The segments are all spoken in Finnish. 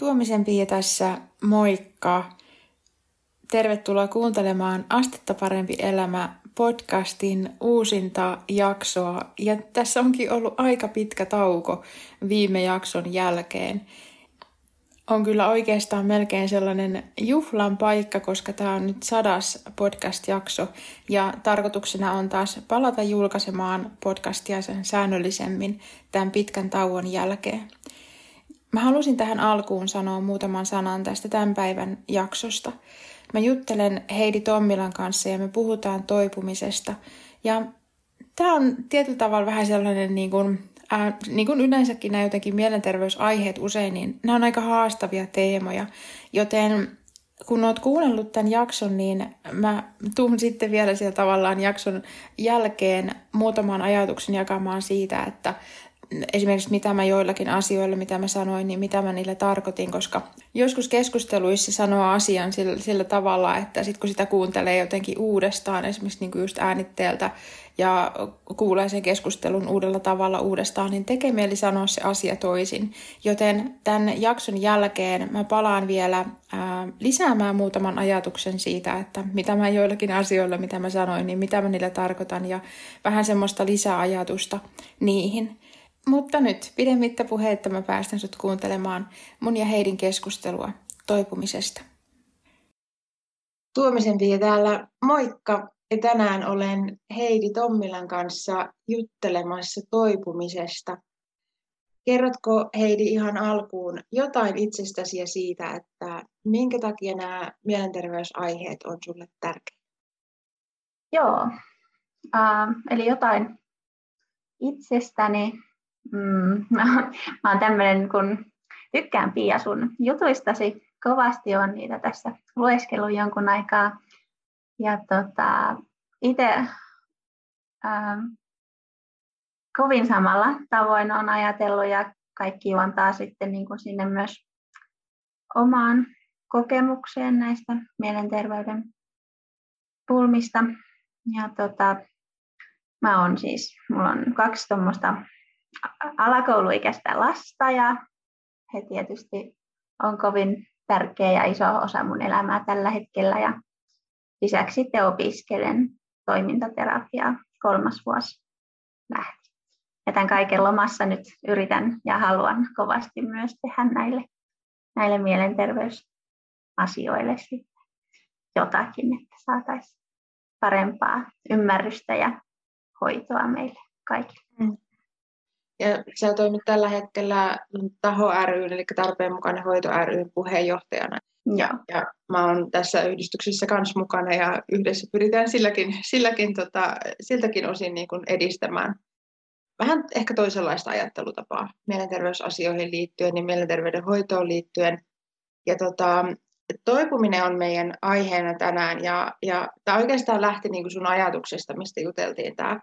Tuomisen Pia tässä, moikka! Tervetuloa kuuntelemaan Astetta parempi elämä podcastin uusinta jaksoa. Ja tässä onkin ollut aika pitkä tauko viime jakson jälkeen. On kyllä oikeastaan melkein sellainen juhlan paikka, koska tämä on nyt sadas podcast-jakso ja tarkoituksena on taas palata julkaisemaan podcastia sen säännöllisemmin tämän pitkän tauon jälkeen. Mä halusin tähän alkuun sanoa muutaman sanan tästä tämän päivän jaksosta. Mä juttelen Heidi Tommilan kanssa ja me puhutaan toipumisesta. Ja tämä on tietyllä tavalla vähän sellainen, niin kuin, ää, niin kuin yleensäkin nämä jotenkin mielenterveysaiheet usein, niin nämä on aika haastavia teemoja. Joten kun oot kuunnellut tämän jakson, niin mä tuun sitten vielä siellä tavallaan jakson jälkeen muutaman ajatuksen jakamaan siitä, että esimerkiksi mitä mä joillakin asioilla, mitä mä sanoin, niin mitä mä niille tarkoitin, koska joskus keskusteluissa sanoo asian sillä, sillä tavalla, että sit kun sitä kuuntelee jotenkin uudestaan, esimerkiksi niin just äänitteeltä ja kuulee sen keskustelun uudella tavalla uudestaan, niin tekee mieli sanoa se asia toisin. Joten tämän jakson jälkeen mä palaan vielä ää, lisäämään muutaman ajatuksen siitä, että mitä mä joillakin asioilla, mitä mä sanoin, niin mitä mä niillä tarkoitan ja vähän semmoista lisäajatusta niihin. Mutta nyt pidemmittä puheitta mä päästän sut kuuntelemaan mun ja Heidin keskustelua toipumisesta. Tuomisen vie täällä, moikka! Ja tänään olen Heidi Tommilan kanssa juttelemassa toipumisesta. Kerrotko Heidi ihan alkuun jotain itsestäsi ja siitä, että minkä takia nämä mielenterveysaiheet on sulle tärkeitä? Joo, äh, eli jotain itsestäni Mm, mä, mä oon tämmöinen, kun tykkään Pia sun jutuistasi. Kovasti on niitä tässä lueskellut jonkun aikaa. Ja tota, itse ähm, kovin samalla tavoin on ajatellut ja kaikki juontaa sitten niin kuin sinne myös omaan kokemukseen näistä mielenterveyden pulmista. Ja tota, mä on siis, mulla on kaksi tuommoista alakouluikäistä lasta ja he tietysti on kovin tärkeä ja iso osa mun elämää tällä hetkellä ja lisäksi sitten opiskelen toimintaterapiaa kolmas vuosi lähti. Ja tämän kaiken lomassa nyt yritän ja haluan kovasti myös tehdä näille, näille mielenterveysasioille jotakin, että saataisiin parempaa ymmärrystä ja hoitoa meille kaikille. Mm. Ja sä toimit tällä hetkellä Taho ry, eli Tarpeen mukainen hoito ry puheenjohtajana. Ja, ja mä oon tässä yhdistyksessä kanssa mukana ja yhdessä pyritään silläkin, silläkin tota, siltäkin osin niin kuin edistämään vähän ehkä toisenlaista ajattelutapaa mielenterveysasioihin liittyen ja mielenterveyden hoitoon liittyen. Ja tota, toipuminen on meidän aiheena tänään ja, ja tämä oikeastaan lähti niin kuin sun ajatuksesta, mistä juteltiin tämä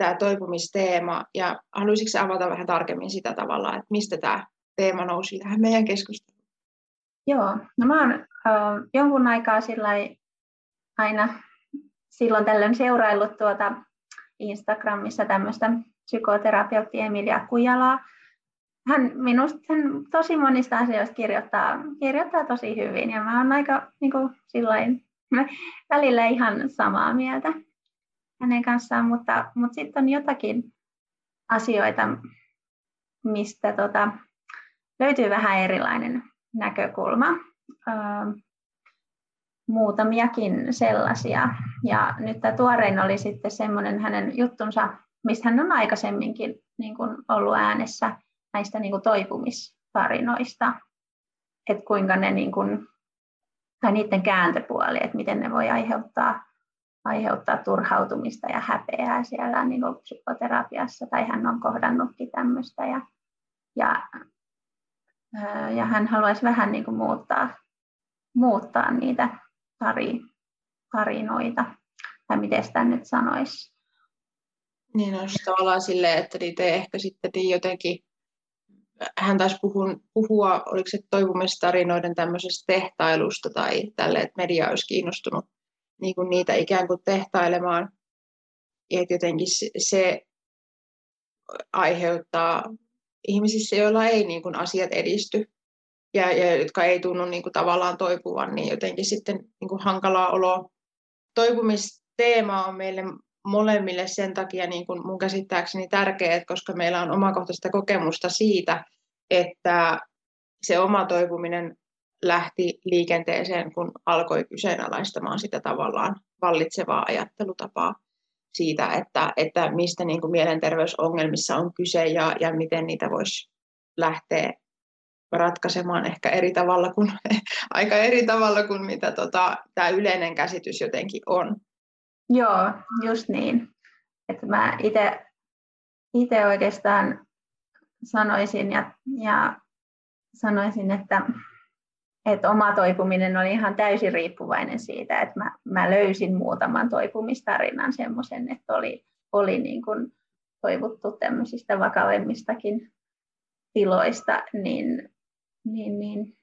tämä toipumisteema, ja haluaisitko avata vähän tarkemmin sitä tavalla, että mistä tämä teema nousi tähän meidän keskusteluun? Joo, no mä oon äh, jonkun aikaa aina silloin tällöin seuraillut tuota Instagramissa tämmöistä psykoterapeutti Emilia Kujalaa. Hän minusta hän tosi monista asioista kirjoittaa, kirjoittaa tosi hyvin ja mä oon aika niin kuin, sillain, välillä ihan samaa mieltä hänen kanssaan, mutta, mutta sitten on jotakin asioita, mistä tota, löytyy vähän erilainen näkökulma. Öö, muutamiakin sellaisia. Ja nyt tämä tuorein oli sitten semmoinen hänen juttunsa, mistä hän on aikaisemminkin niin kuin ollut äänessä näistä niin kuin toipumistarinoista, että kuinka ne niin kuin, tai niiden kääntöpuoli, että miten ne voi aiheuttaa aiheuttaa turhautumista ja häpeää siellä niin kuin psykoterapiassa, tai hän on kohdannutkin tämmöistä, ja, ja, ja hän haluaisi vähän niin kuin muuttaa, muuttaa niitä tari, tarinoita, tai miten sitä nyt sanoisi. Niin on tavallaan silleen, että niitä ei ehkä sitten niin jotenkin, hän taisi puhua, puhua oliko se toipumistarinoiden tämmöisestä tehtailusta tai tälle, että media olisi kiinnostunut niin kuin niitä ikään kuin tehtailemaan. Että jotenkin se, aiheuttaa ihmisissä, joilla ei niin kuin asiat edisty, ja, ja jotka ei tunnu niin kuin tavallaan toipuvan, niin jotenkin sitten niin kuin hankalaa oloa. Toipumisteema on meille molemmille sen takia niin kuin mun käsittääkseni tärkeä, koska meillä on omakohtaista kokemusta siitä, että se oma toipuminen lähti liikenteeseen, kun alkoi kyseenalaistamaan sitä tavallaan vallitsevaa ajattelutapaa siitä, että, että mistä niin kuin mielenterveysongelmissa on kyse ja, ja miten niitä voisi lähteä ratkaisemaan ehkä eri tavalla kuin, aika eri tavalla kuin mitä tota, tämä yleinen käsitys jotenkin on. Joo, just niin. Että mä itse oikeastaan sanoisin ja, ja sanoisin, että, että oma toipuminen oli ihan täysin riippuvainen siitä, että mä, mä löysin muutaman toipumistarinan semmoisen, että oli, oli niin kuin toivottu tämmöisistä vakavemmistakin tiloista, niin, niin, niin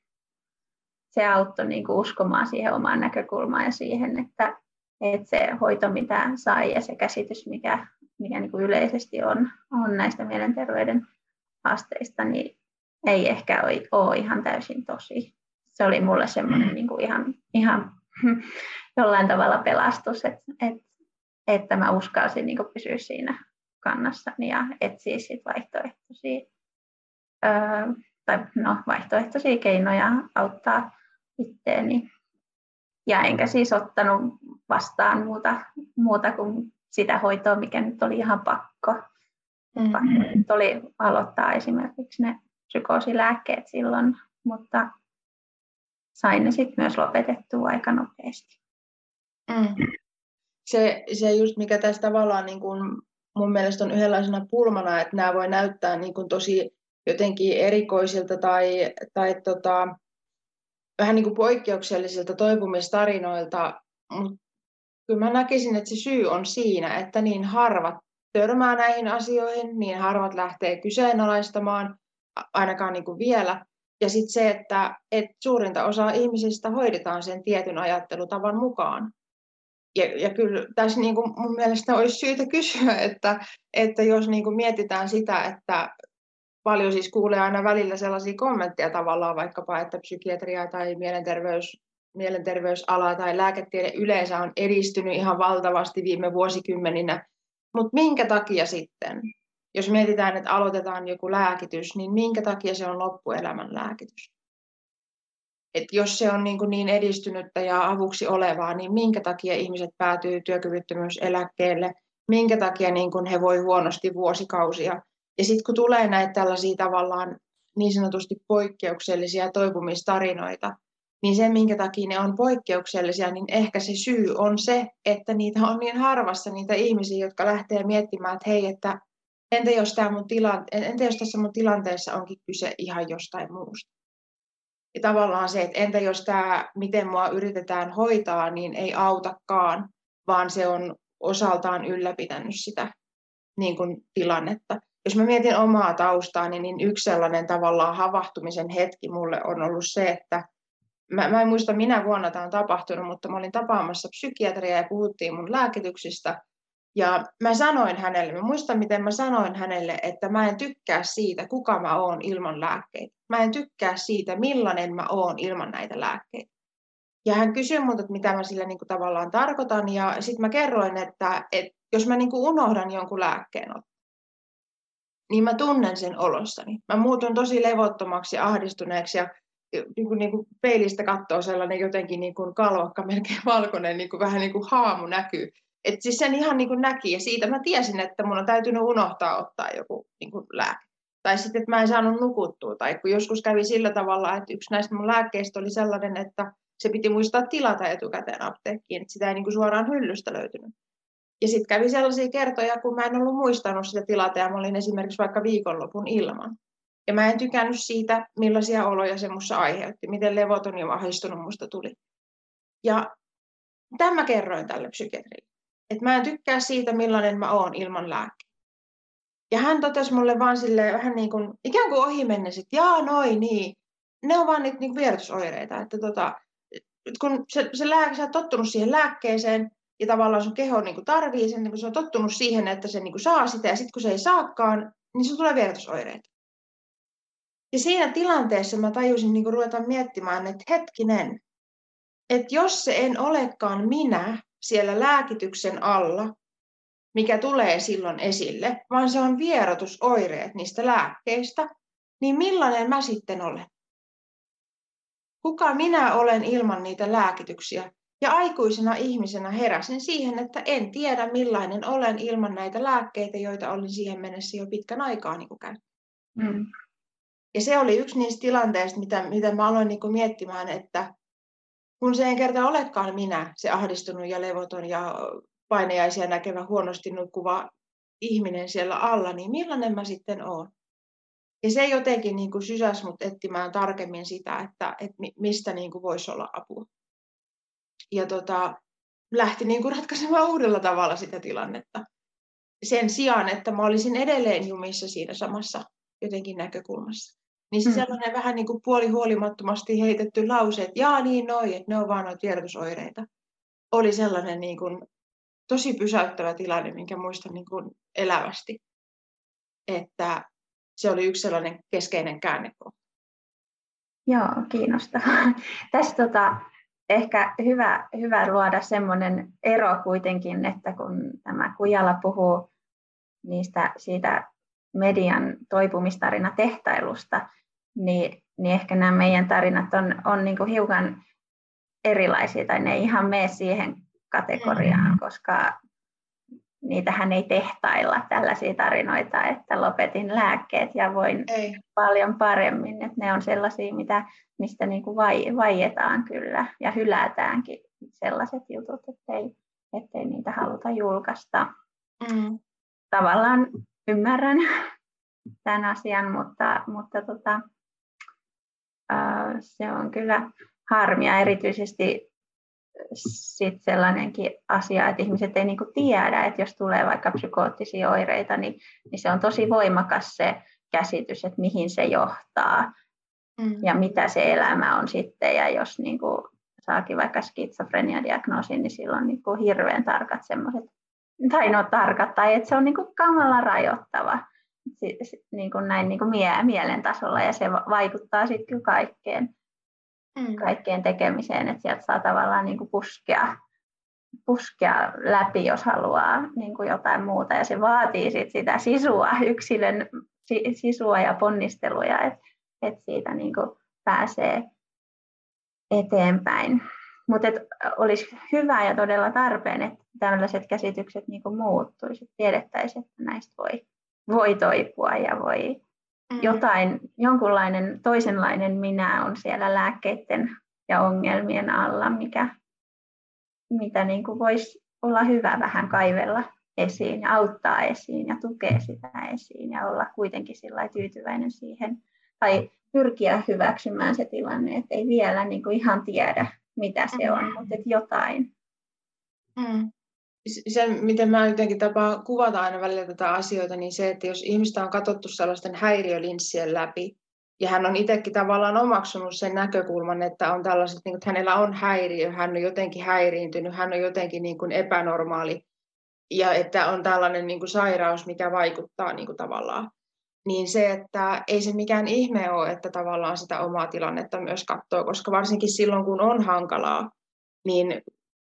se auttoi niin kuin uskomaan siihen omaan näkökulmaan ja siihen, että, että se hoito, mitä sai ja se käsitys, mikä, mikä niin kuin yleisesti on, on näistä mielenterveyden haasteista, niin ei ehkä ole ihan täysin tosi. Se oli mulle semmoinen niin kuin ihan, ihan jollain tavalla pelastus, että, että, että mä uskalsin niin kuin pysyä siinä kannassani ja etsiä sit vaihtoehtoisia, öö, tai no, vaihtoehtoisia keinoja auttaa itteeni. Ja enkä siis ottanut vastaan muuta, muuta kuin sitä hoitoa, mikä nyt oli ihan pakko. Mm. Pakko nyt oli aloittaa esimerkiksi ne psykoosilääkkeet silloin, mutta sain ne sitten myös lopetettua aika nopeasti. Mm. Se, se just mikä tässä tavallaan niin kun mun mielestä on yhdenlaisena pulmana, että nämä voi näyttää niin kun tosi jotenkin erikoisilta tai, tai tota, vähän niin kuin poikkeuksellisilta toipumistarinoilta, mutta kyllä mä näkisin, että se syy on siinä, että niin harvat törmää näihin asioihin, niin harvat lähtee kyseenalaistamaan, ainakaan niin kuin vielä. Ja sitten se, että, että suurinta osaa ihmisistä hoidetaan sen tietyn ajattelutavan mukaan. Ja, ja kyllä tässä niin kuin mun mielestä olisi syytä kysyä, että, että jos niin kuin mietitään sitä, että paljon siis kuulee aina välillä sellaisia kommentteja tavallaan vaikkapa, että psykiatria tai mielenterveys, mielenterveysala tai lääketiede yleensä on edistynyt ihan valtavasti viime vuosikymmeninä. Mutta minkä takia sitten? Jos mietitään, että aloitetaan joku lääkitys, niin minkä takia se on loppuelämän lääkitys? Et jos se on niin, kuin niin edistynyttä ja avuksi olevaa, niin minkä takia ihmiset päätyy työkyvyttömyyseläkkeelle? Minkä takia niin kuin he voi huonosti vuosikausia? Ja sitten kun tulee näitä tällaisia tavallaan niin sanotusti poikkeuksellisia toipumistarinoita, niin se, minkä takia ne on poikkeuksellisia, niin ehkä se syy on se, että niitä on niin harvassa niitä ihmisiä, jotka lähtee miettimään, että hei, että entä jos, tämä mun tilante- entä jos tässä mun tilanteessa onkin kyse ihan jostain muusta. Ja tavallaan se, että entä jos tämä, miten mua yritetään hoitaa, niin ei autakaan, vaan se on osaltaan ylläpitänyt sitä niin kuin, tilannetta jos mä mietin omaa taustaani, niin yksi sellainen tavallaan havahtumisen hetki mulle on ollut se, että mä, mä en muista minä vuonna tämä on tapahtunut, mutta mä olin tapaamassa psykiatria ja puhuttiin mun lääkityksistä. Ja mä sanoin hänelle, mä muistan miten mä sanoin hänelle, että mä en tykkää siitä, kuka mä oon ilman lääkkeitä. Mä en tykkää siitä, millainen mä oon ilman näitä lääkkeitä. Ja hän kysyi multa, että mitä mä sillä niin kuin tavallaan tarkoitan. Ja sitten mä kerroin, että, että jos mä niin kuin unohdan jonkun lääkkeen niin mä tunnen sen olossani. Mä muutun tosi levottomaksi ahdistuneeksi ja niin kuin, niin kuin peilistä katsoo sellainen jotenkin niin kuin kalvokka, melkein valkoinen, niin kuin, vähän niin kuin haamu näkyy. Et siis sen ihan niin kuin näki ja siitä mä tiesin, että mun on täytynyt unohtaa ottaa joku niin kuin lääke. Tai sitten, että mä en saanut nukuttua. Tai kun joskus kävi sillä tavalla, että yksi näistä mun lääkkeistä oli sellainen, että se piti muistaa tilata etukäteen apteekkiin, että sitä ei niin kuin suoraan hyllystä löytynyt. Ja sitten kävi sellaisia kertoja, kun mä en ollut muistanut sitä tilata ja mä olin esimerkiksi vaikka viikonlopun ilman. Ja mä en tykännyt siitä, millaisia oloja se musta aiheutti, miten levoton ja vahvistunut musta tuli. Ja tämän mä kerroin tälle psykiatrille, että mä en tykkää siitä, millainen mä oon ilman lääkkeitä. Ja hän totesi mulle vaan silleen vähän niin kuin, ikään kuin ohi mennessä, että jaa, noin, niin. Ne on vaan niitä niin vierotusoireita, että tota, kun se, se lääke, sä oot tottunut siihen lääkkeeseen, ja tavallaan sun keho niin kuin tarvii sen, niin kun se on tottunut siihen, että se niin kuin saa sitä, ja sitten kun se ei saakaan, niin se tulee vierotusoireita. Ja siinä tilanteessa mä tajusin niin ruveta miettimään, että hetkinen, että jos se en olekaan minä siellä lääkityksen alla, mikä tulee silloin esille, vaan se on vierotusoireet niistä lääkkeistä, niin millainen mä sitten olen? Kuka minä olen ilman niitä lääkityksiä? Ja aikuisena ihmisenä heräsin siihen, että en tiedä millainen olen ilman näitä lääkkeitä, joita olin siihen mennessä jo pitkän aikaa niin käynyt. Mm. Ja se oli yksi niistä tilanteista, mitä, mitä mä aloin niin miettimään, että kun se ei kerta olekaan minä, se ahdistunut ja levoton ja painejaisia näkevä huonosti nukkuva ihminen siellä alla, niin millainen mä sitten oon? Ja se jotenkin niin kuin sysäsi mut etsimään tarkemmin sitä, että, että mistä niin kuin voisi olla apua. Ja tota, lähti niin kuin ratkaisemaan uudella tavalla sitä tilannetta. Sen sijaan, että mä olisin edelleen jumissa siinä samassa jotenkin näkökulmassa. Niin se mm. sellainen vähän niin kuin puolihuolimattomasti heitetty lause, että jaa niin noi, että ne on vaan noita vierotusoireita. Oli sellainen niin kuin tosi pysäyttävä tilanne, minkä muistan niin kuin elävästi. Että se oli yksi sellainen keskeinen käännekohta. Joo, kiinnostavaa. Tässä tota, ehkä hyvä, hyvä luoda semmoinen ero kuitenkin, että kun tämä Kujala puhuu niistä, siitä median toipumistarina tehtailusta, niin, niin ehkä nämä meidän tarinat on, on niin kuin hiukan erilaisia, tai ne ei ihan mene siihen kategoriaan, mm. koska niitähän ei tehtailla tällaisia tarinoita, että lopetin lääkkeet ja voin ei. paljon paremmin. Että ne on sellaisia, mitä, mistä niin kuin vai, vaietaan kyllä ja hylätäänkin sellaiset jutut, ettei, ettei niitä haluta julkaista. Mm. Tavallaan ymmärrän tämän asian, mutta, mutta tota, se on kyllä harmia erityisesti sit sellainenkin asia, että ihmiset ei niinku tiedä, että jos tulee vaikka psykoottisia oireita, niin, niin se on tosi voimakas se käsitys, että mihin se johtaa mm. ja mitä se elämä on sitten. Ja jos niinku saakin vaikka skitsofrenia-diagnoosin, niin silloin niinku hirveän tarkat semmoiset, tai no tarkat, tai että se on niinku kamala rajoittava niin kuin näin niin kuin mie- mielen tasolla ja se vaikuttaa sitten kyllä kaikkeen mm. kaikkeen tekemiseen, että sieltä saa tavallaan niin kuin puskea, puskea läpi, jos haluaa niin kuin jotain muuta. Ja se vaatii sit sitä sisua, yksilön sisua ja ponnisteluja, että et siitä niin kuin pääsee eteenpäin. Mutta olisi hyvä ja todella tarpeen, että tällaiset käsitykset niin kuin muuttuisi, tiedettäisiin, että näistä voi, voi toipua ja voi Mm. jotain, jonkunlainen toisenlainen minä on siellä lääkkeiden ja ongelmien alla, mikä, mitä niin kuin voisi olla hyvä vähän kaivella esiin ja auttaa esiin ja tukea sitä esiin ja olla kuitenkin sillä tyytyväinen siihen tai pyrkiä hyväksymään se tilanne, että ei vielä niin kuin ihan tiedä, mitä se on, mm. mutta että jotain. Mm se, miten mä jotenkin tapaan kuvata aina välillä tätä asioita, niin se, että jos ihmistä on katsottu sellaisten häiriölinssien läpi, ja hän on itsekin tavallaan omaksunut sen näkökulman, että on tällaiset, niin kuin, että hänellä on häiriö, hän on jotenkin häiriintynyt, hän on jotenkin niin kuin epänormaali, ja että on tällainen niin kuin sairaus, mikä vaikuttaa niin kuin tavallaan. Niin se, että ei se mikään ihme ole, että tavallaan sitä omaa tilannetta myös katsoo, koska varsinkin silloin, kun on hankalaa, niin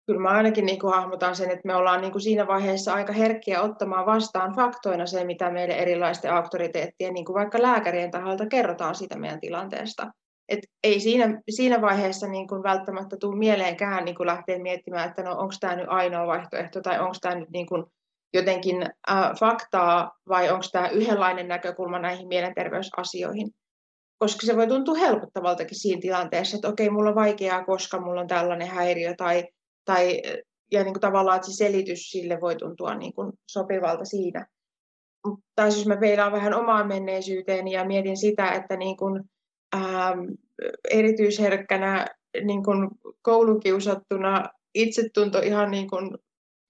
kyllä mä ainakin niin kuin hahmotan sen, että me ollaan niin kuin siinä vaiheessa aika herkkiä ottamaan vastaan faktoina se, mitä meille erilaisten auktoriteettien, niin kuin vaikka lääkärien taholta kerrotaan siitä meidän tilanteesta. Et ei siinä, siinä vaiheessa niin kuin välttämättä tule mieleenkään niin kuin lähteä miettimään, että no, onko tämä nyt ainoa vaihtoehto tai onko tämä nyt niin kuin jotenkin äh, faktaa vai onko tämä yhdenlainen näkökulma näihin mielenterveysasioihin. Koska se voi tuntua helpottavaltakin siinä tilanteessa, että okei, mulla on vaikeaa, koska mulla on tällainen häiriö tai tai, ja niin kuin tavallaan, että se selitys sille voi tuntua niin kuin sopivalta siinä. Tai jos mä peilaan vähän omaan menneisyyteen ja mietin sitä, että niin kuin, ähm, erityisherkkänä niin kuin koulukiusattuna itsetunto ihan niin kuin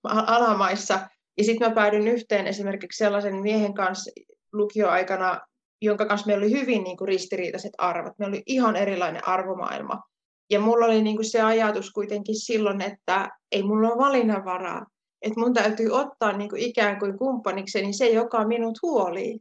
alamaissa. Ja sitten mä päädyin yhteen esimerkiksi sellaisen miehen kanssa lukioaikana, jonka kanssa meillä oli hyvin niin kuin ristiriitaiset arvot. Meillä oli ihan erilainen arvomaailma. Ja mulla oli niin kuin se ajatus kuitenkin silloin, että ei mulla ole valinnanvaraa. Että mun täytyy ottaa niin kuin ikään kuin kumppanikseni se, joka minut huolii.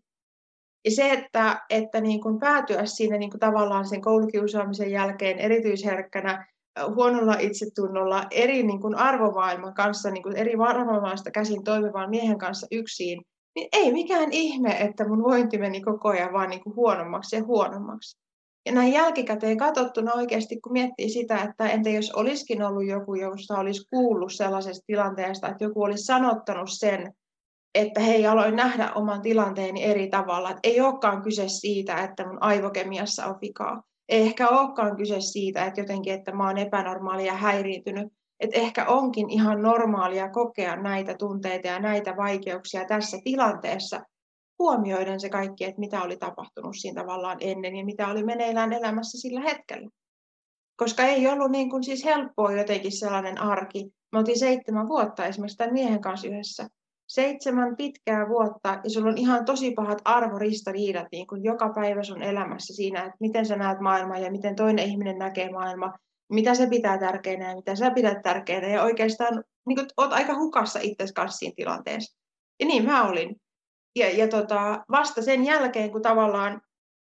Ja se, että, että niin kuin päätyä siinä niin kuin tavallaan sen koulukiusaamisen jälkeen erityisherkkänä, huonolla itsetunnolla, eri niin kuin arvomaailman kanssa, niin kuin eri arvomaailmasta käsin toimivan miehen kanssa yksin, niin ei mikään ihme, että mun vointi meni koko ajan vaan niin kuin huonommaksi ja huonommaksi. Ja näin jälkikäteen katsottuna oikeasti, kun miettii sitä, että entä jos olisikin ollut joku, josta olisi kuullut sellaisesta tilanteesta, että joku olisi sanottanut sen, että hei, aloin nähdä oman tilanteeni eri tavalla. Että ei olekaan kyse siitä, että mun aivokemiassa on vikaa. Ei ehkä olekaan kyse siitä, että jotenkin, että mä oon epänormaali ja häiriintynyt. Että ehkä onkin ihan normaalia kokea näitä tunteita ja näitä vaikeuksia tässä tilanteessa, huomioiden se kaikki, että mitä oli tapahtunut siinä tavallaan ennen ja mitä oli meneillään elämässä sillä hetkellä. Koska ei ollut niin kuin siis helppoa jotenkin sellainen arki. Me oltiin seitsemän vuotta esimerkiksi tämän miehen kanssa yhdessä seitsemän pitkää vuotta ja sulla on ihan tosi pahat arvoristariidat niin kuin joka päivä sun elämässä siinä, että miten sä näet maailmaa ja miten toinen ihminen näkee maailmaa, mitä sä pitää tärkeänä ja mitä sä pidät tärkeänä ja oikeastaan niin kuin, oot aika hukassa itse kanssa siinä tilanteessa. Ja niin mä olin. Ja, ja tota, vasta sen jälkeen, kun tavallaan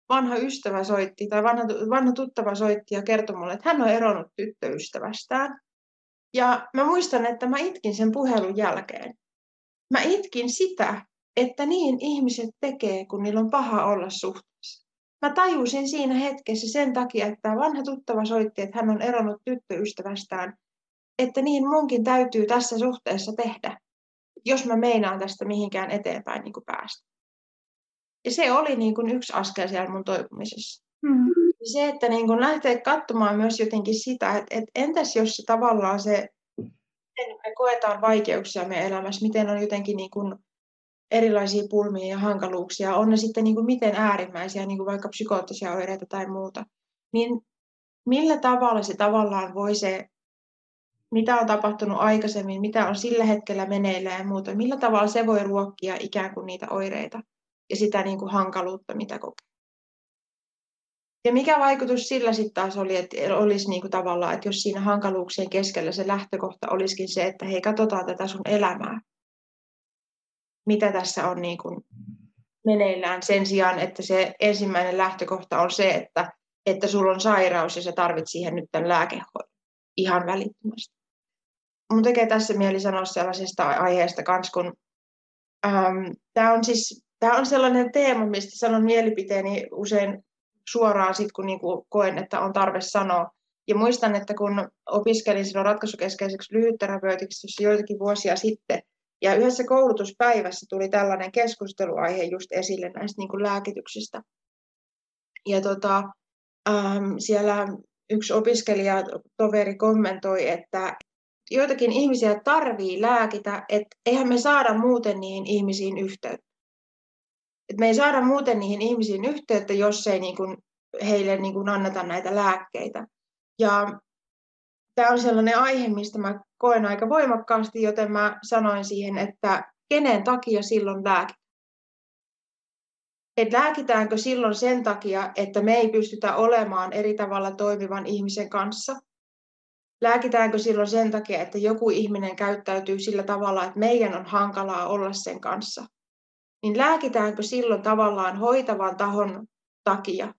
vanha ystävä soitti tai vanha, vanha tuttava soitti ja kertoi mulle, että hän on eronnut tyttöystävästään. Ja mä muistan, että mä itkin sen puhelun jälkeen. Mä itkin sitä, että niin ihmiset tekee, kun niillä on paha olla suhteessa. Mä tajusin siinä hetkessä sen takia, että vanha tuttava soitti, että hän on eronnut tyttöystävästään, että niin munkin täytyy tässä suhteessa tehdä, jos mä meinaan tästä mihinkään eteenpäin niin kuin päästä. Ja se oli niin kuin yksi askel siellä mun toipumisessa. Mm. Se, että niin kuin lähtee katsomaan myös jotenkin sitä, että, että entäs jos se tavallaan se miten me koetaan vaikeuksia meidän elämässä, miten on jotenkin niin kuin erilaisia pulmia ja hankaluuksia, on ne sitten niin kuin miten äärimmäisiä, niin kuin vaikka psykoottisia oireita tai muuta, niin millä tavalla se tavallaan voi se, mitä on tapahtunut aikaisemmin, mitä on sillä hetkellä meneillään ja muuta, millä tavalla se voi ruokkia ikään kuin niitä oireita ja sitä niin kuin hankaluutta, mitä kokee. Ja mikä vaikutus sillä sitten taas oli, että olisi niinku tavallaan, että jos siinä hankaluuksien keskellä se lähtökohta olisikin se, että hei, katsotaan tätä sun elämää. Mitä tässä on niinku meneillään sen sijaan, että se ensimmäinen lähtökohta on se, että, että sulla on sairaus ja sä tarvit siihen nyt tämän lääkehoidon ihan välittömästi. Mun tekee tässä mieli sanoa sellaisesta aiheesta kanssa, kun ähm, tämä on siis Tämä on sellainen teema, mistä sanon mielipiteeni usein suoraan sit, kun niinku koen, että on tarve sanoa. Ja muistan, että kun opiskelin silloin ratkaisukeskeiseksi lyhytterapeutiksi joitakin vuosia sitten, ja yhdessä koulutuspäivässä tuli tällainen keskusteluaihe just esille näistä niin kuin lääkityksistä. Ja tota, ähm, siellä yksi opiskelija, toveri kommentoi, että joitakin ihmisiä tarvii lääkitä, että eihän me saada muuten niihin ihmisiin yhteyttä. Et me ei saada muuten niihin ihmisiin yhteyttä, jos ei niin kuin heille niin kuin anneta näitä lääkkeitä. Ja tämä on sellainen aihe, mistä mä koen aika voimakkaasti, joten mä sanoin siihen, että kenen takia silloin lääkitään. Et lääkitäänkö silloin sen takia, että me ei pystytä olemaan eri tavalla toimivan ihmisen kanssa? Lääkitäänkö silloin sen takia, että joku ihminen käyttäytyy sillä tavalla, että meidän on hankalaa olla sen kanssa? Niin lääkitäänkö silloin tavallaan hoitavan tahon takia,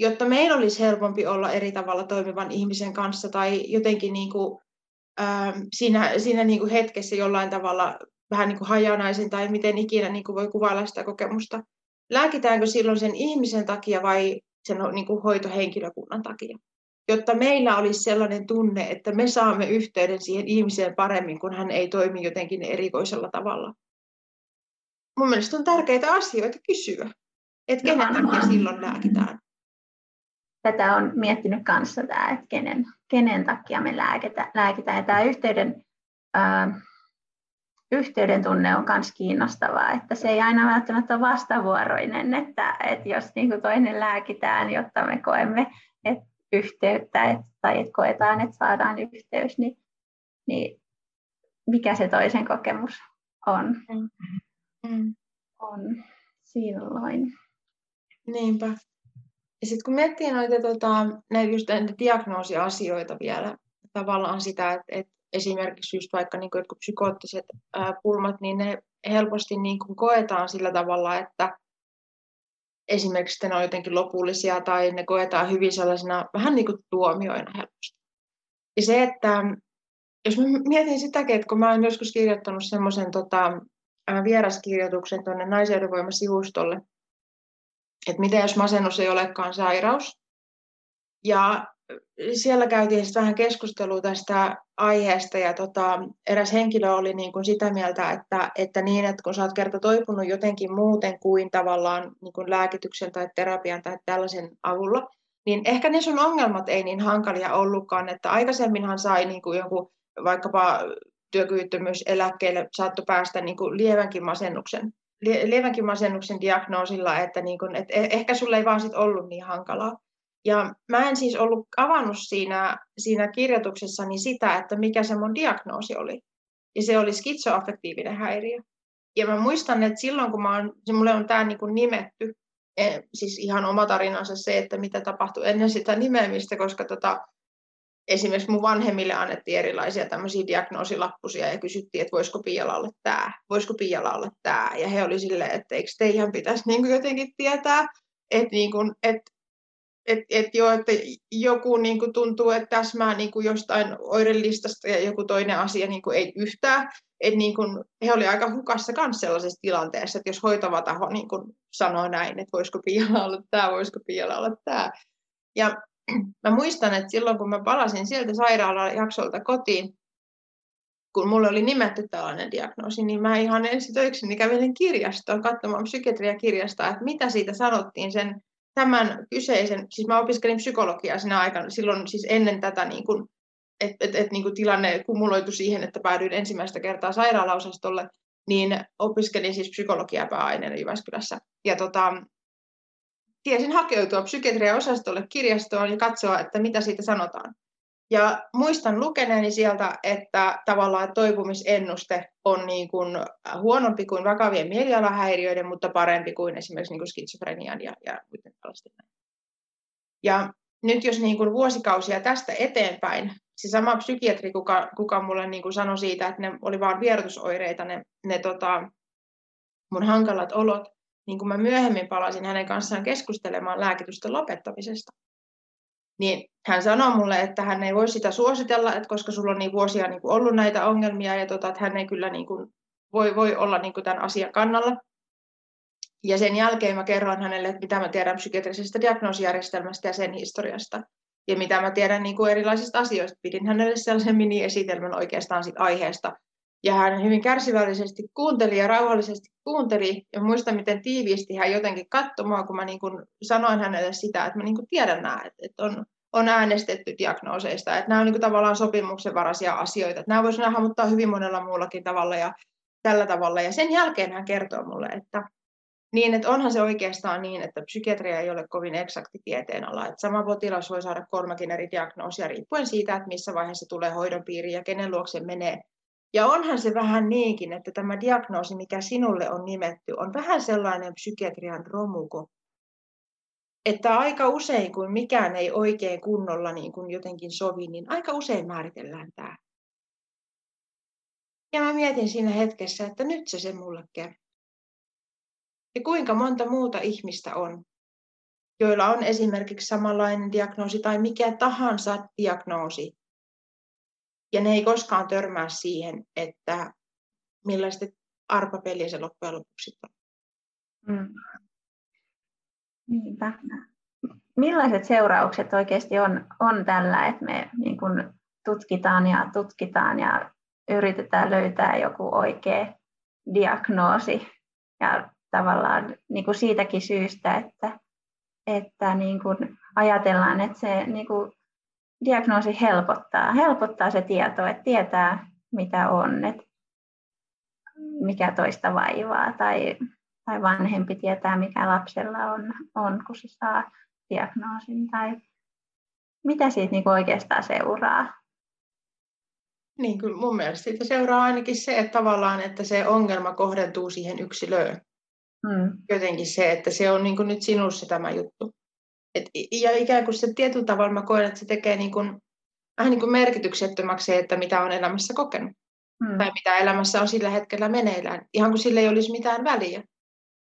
jotta meillä olisi helpompi olla eri tavalla toimivan ihmisen kanssa tai jotenkin niin kuin, äh, siinä, siinä niin kuin hetkessä jollain tavalla vähän niin kuin hajanaisin tai miten ikinä niin kuin voi kuvailla sitä kokemusta. Lääkitäänkö silloin sen ihmisen takia vai sen niin kuin hoitohenkilökunnan takia? Jotta meillä olisi sellainen tunne, että me saamme yhteyden siihen ihmiseen paremmin, kun hän ei toimi jotenkin erikoisella tavalla mun mielestä on tärkeitä asioita kysyä, että kenen takia silloin lääkitään. Tätä on miettinyt kanssa tämä, että kenen, kenen takia me lääkitä, lääkitään. Ja tämä yhteyden, ää, yhteyden tunne on myös kiinnostavaa, että se ei aina välttämättä ole vastavuoroinen, että, että jos niin kuin toinen lääkitään, jotta me koemme että yhteyttä että, tai että koetaan, että saadaan yhteys, niin, niin mikä se toisen kokemus on. Mm mm. on silloin. Niinpä. Ja sitten kun miettii noita, tota, näitä, just näitä diagnoosiasioita vielä, tavallaan sitä, että, että esimerkiksi just vaikka niin kuin jotkut psykoottiset ää, pulmat, niin ne helposti niin kuin koetaan sillä tavalla, että, esimerkiksi ne on jotenkin lopullisia tai ne koetaan hyvin sellaisena vähän niin kuin tuomioina helposti. Ja se, että jos mä mietin sitäkin, että kun mä olen joskus kirjoittanut semmoisen tota, vieraskirjoituksen tuonne Naiseudenvoima-sivustolle, että miten jos masennus ei olekaan sairaus. Ja siellä käytiin sitten vähän keskustelua tästä aiheesta ja tota, eräs henkilö oli niin kuin sitä mieltä, että, että niin, että kun sä oot kerta toipunut jotenkin muuten kuin tavallaan niin kuin lääkityksen tai terapian tai tällaisen avulla, niin ehkä ne sun ongelmat ei niin hankalia ollutkaan, että aikaisemminhan sai niin kuin jonkun vaikkapa työkyvyttömyyseläkkeelle saattoi päästä niin kuin lievänkin masennuksen lievänkin masennuksen diagnoosilla, että, niin kun, että e-, ehkä sulle ei vaan sit ollut niin hankalaa. Ja mä en siis ollut avannut siinä, siinä kirjoituksessani sitä, että mikä se mun diagnoosi oli. Ja se oli skitsoaffektiivinen häiriö. Ja mä muistan, että silloin kun mä oon, se mulle on tämä niin nimetty, e, siis ihan oma tarinansa se, että mitä tapahtui ennen sitä nimeämistä, koska tota, esimerkiksi mun vanhemmille annettiin erilaisia tämmöisiä diagnoosilappusia ja kysyttiin, että voisiko Piala olla tämä, voisiko Piala olla tämä. Ja he oli silleen, että eikö teidän pitäisi niin kuin jotenkin tietää, että, niin kuin, että et, et jo, että joku niin kuin tuntuu, että täsmää niin kuin jostain oirelistasta ja joku toinen asia niin kuin ei yhtään. Et niin kuin, he oli aika hukassa myös sellaisessa tilanteessa, että jos hoitava taho niin kuin sanoo näin, että voisiko Piala olla tämä, voisiko Piala olla tämä. Ja mä muistan, että silloin kun mä palasin sieltä sairaalajaksolta kotiin, kun mulle oli nimetty tällainen diagnoosi, niin mä ihan ensi töikseni kävelin kirjastoon katsomaan psykiatriakirjasta, että mitä siitä sanottiin sen tämän kyseisen, siis mä opiskelin psykologiaa siinä aikana, silloin siis ennen tätä niin kuin, että et, et, niin kuin tilanne kumuloitu siihen, että päädyin ensimmäistä kertaa sairaalaosastolle, niin opiskelin siis psykologiaa pääaineena Jyväskylässä. Ja tota, tiesin hakeutua psykiatrian osastolle kirjastoon ja katsoa, että mitä siitä sanotaan. Ja muistan lukeneeni sieltä, että tavallaan toipumisennuste on niin kuin huonompi kuin vakavien mielialahäiriöiden, mutta parempi kuin esimerkiksi niin kuin skitsofrenian ja, ja muiden tällaisten. Ja nyt jos niin kuin vuosikausia tästä eteenpäin, se sama psykiatri, kuka, kuka mulle niin kuin sanoi siitä, että ne oli vain vierotusoireita, ne, ne tota, mun hankalat olot, niin kun mä myöhemmin palasin hänen kanssaan keskustelemaan lääkitysten lopettamisesta, niin hän sanoi mulle, että hän ei voi sitä suositella, että koska sulla on niin vuosia niin kuin ollut näitä ongelmia ja tota, että hän ei kyllä niin kuin voi, voi olla niin kuin tämän asian kannalla. Ja sen jälkeen mä kerroin hänelle, että mitä mä tiedän psykiatrisesta diagnoosijärjestelmästä ja sen historiasta. Ja mitä mä tiedän niin kuin erilaisista asioista. Pidin hänelle sellaisen mini-esitelmän oikeastaan siitä aiheesta, ja hän hyvin kärsivällisesti kuunteli ja rauhallisesti kuunteli. Ja muistan, miten tiiviisti hän jotenkin katsoi mua, kun mä niin kuin sanoin hänelle sitä, että mä niin kuin tiedän nämä, että, on, on äänestetty diagnooseista, että nämä on niin kuin tavallaan sopimuksenvaraisia asioita. Että nämä voisi hahmottaa hyvin monella muullakin tavalla ja tällä tavalla. Ja sen jälkeen hän kertoo mulle, että niin, että onhan se oikeastaan niin, että psykiatria ei ole kovin eksakti tieteenala. Että sama potilas voi saada kolmakin eri diagnoosia riippuen siitä, että missä vaiheessa tulee hoidon piiriin ja kenen luokse menee. Ja onhan se vähän niinkin, että tämä diagnoosi, mikä sinulle on nimetty, on vähän sellainen psykiatrian romuko. Että aika usein, kun mikään ei oikein kunnolla niin kuin jotenkin sovi, niin aika usein määritellään tämä. Ja mä mietin siinä hetkessä, että nyt se se mulle kertoo. Ja kuinka monta muuta ihmistä on, joilla on esimerkiksi samanlainen diagnoosi tai mikä tahansa diagnoosi, ja ne ei koskaan törmää siihen, että millaista arpapeliä se loppujen lopuksi on. Mm. Niinpä. Millaiset seuraukset oikeasti on, on tällä, että me niin kun tutkitaan ja tutkitaan ja yritetään löytää joku oikea diagnoosi ja tavallaan niin kuin siitäkin syystä, että, että niin kuin ajatellaan, että se niin kuin diagnoosi helpottaa, helpottaa se tieto, että tietää mitä on, että mikä toista vaivaa tai, tai vanhempi tietää mikä lapsella on, on kun se saa diagnoosin tai mitä siitä niin oikeastaan seuraa. Niin, kyllä mun mielestä siitä seuraa ainakin se, että tavallaan, että se ongelma kohdentuu siihen yksilöön. Hmm. Jotenkin se, että se on niin nyt sinussa tämä juttu. Et, ja ikään kuin se tietyllä tavalla mä koen, että se tekee niin kuin, vähän niin kuin merkityksettömäksi se, että mitä on elämässä kokenut. Hmm. Tai mitä elämässä on sillä hetkellä meneillään. Ihan kuin sillä ei olisi mitään väliä.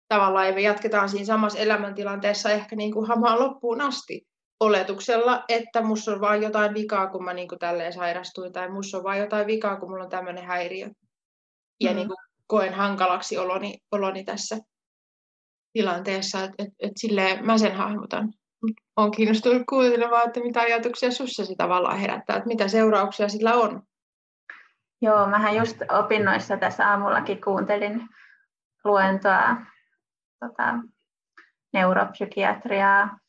tavallaan me jatketaan siinä samassa elämäntilanteessa ehkä niin kuin hamaan loppuun asti oletuksella, että musta on vain jotain vikaa, kun mä niin kuin tälleen sairastuin, tai musta on vain jotain vikaa, kun mulla on tämmöinen häiriö. Ja mm. niin kuin koen hankalaksi oloni, oloni tässä tilanteessa, että et, et silleen mä sen hahmotan. Olen kiinnostunut kuuntelemaan, että mitä ajatuksia sussa se tavallaan herättää, että mitä seurauksia sillä on. Joo, mähän just opinnoissa tässä aamullakin kuuntelin luentoa tota, neuropsykiatriaa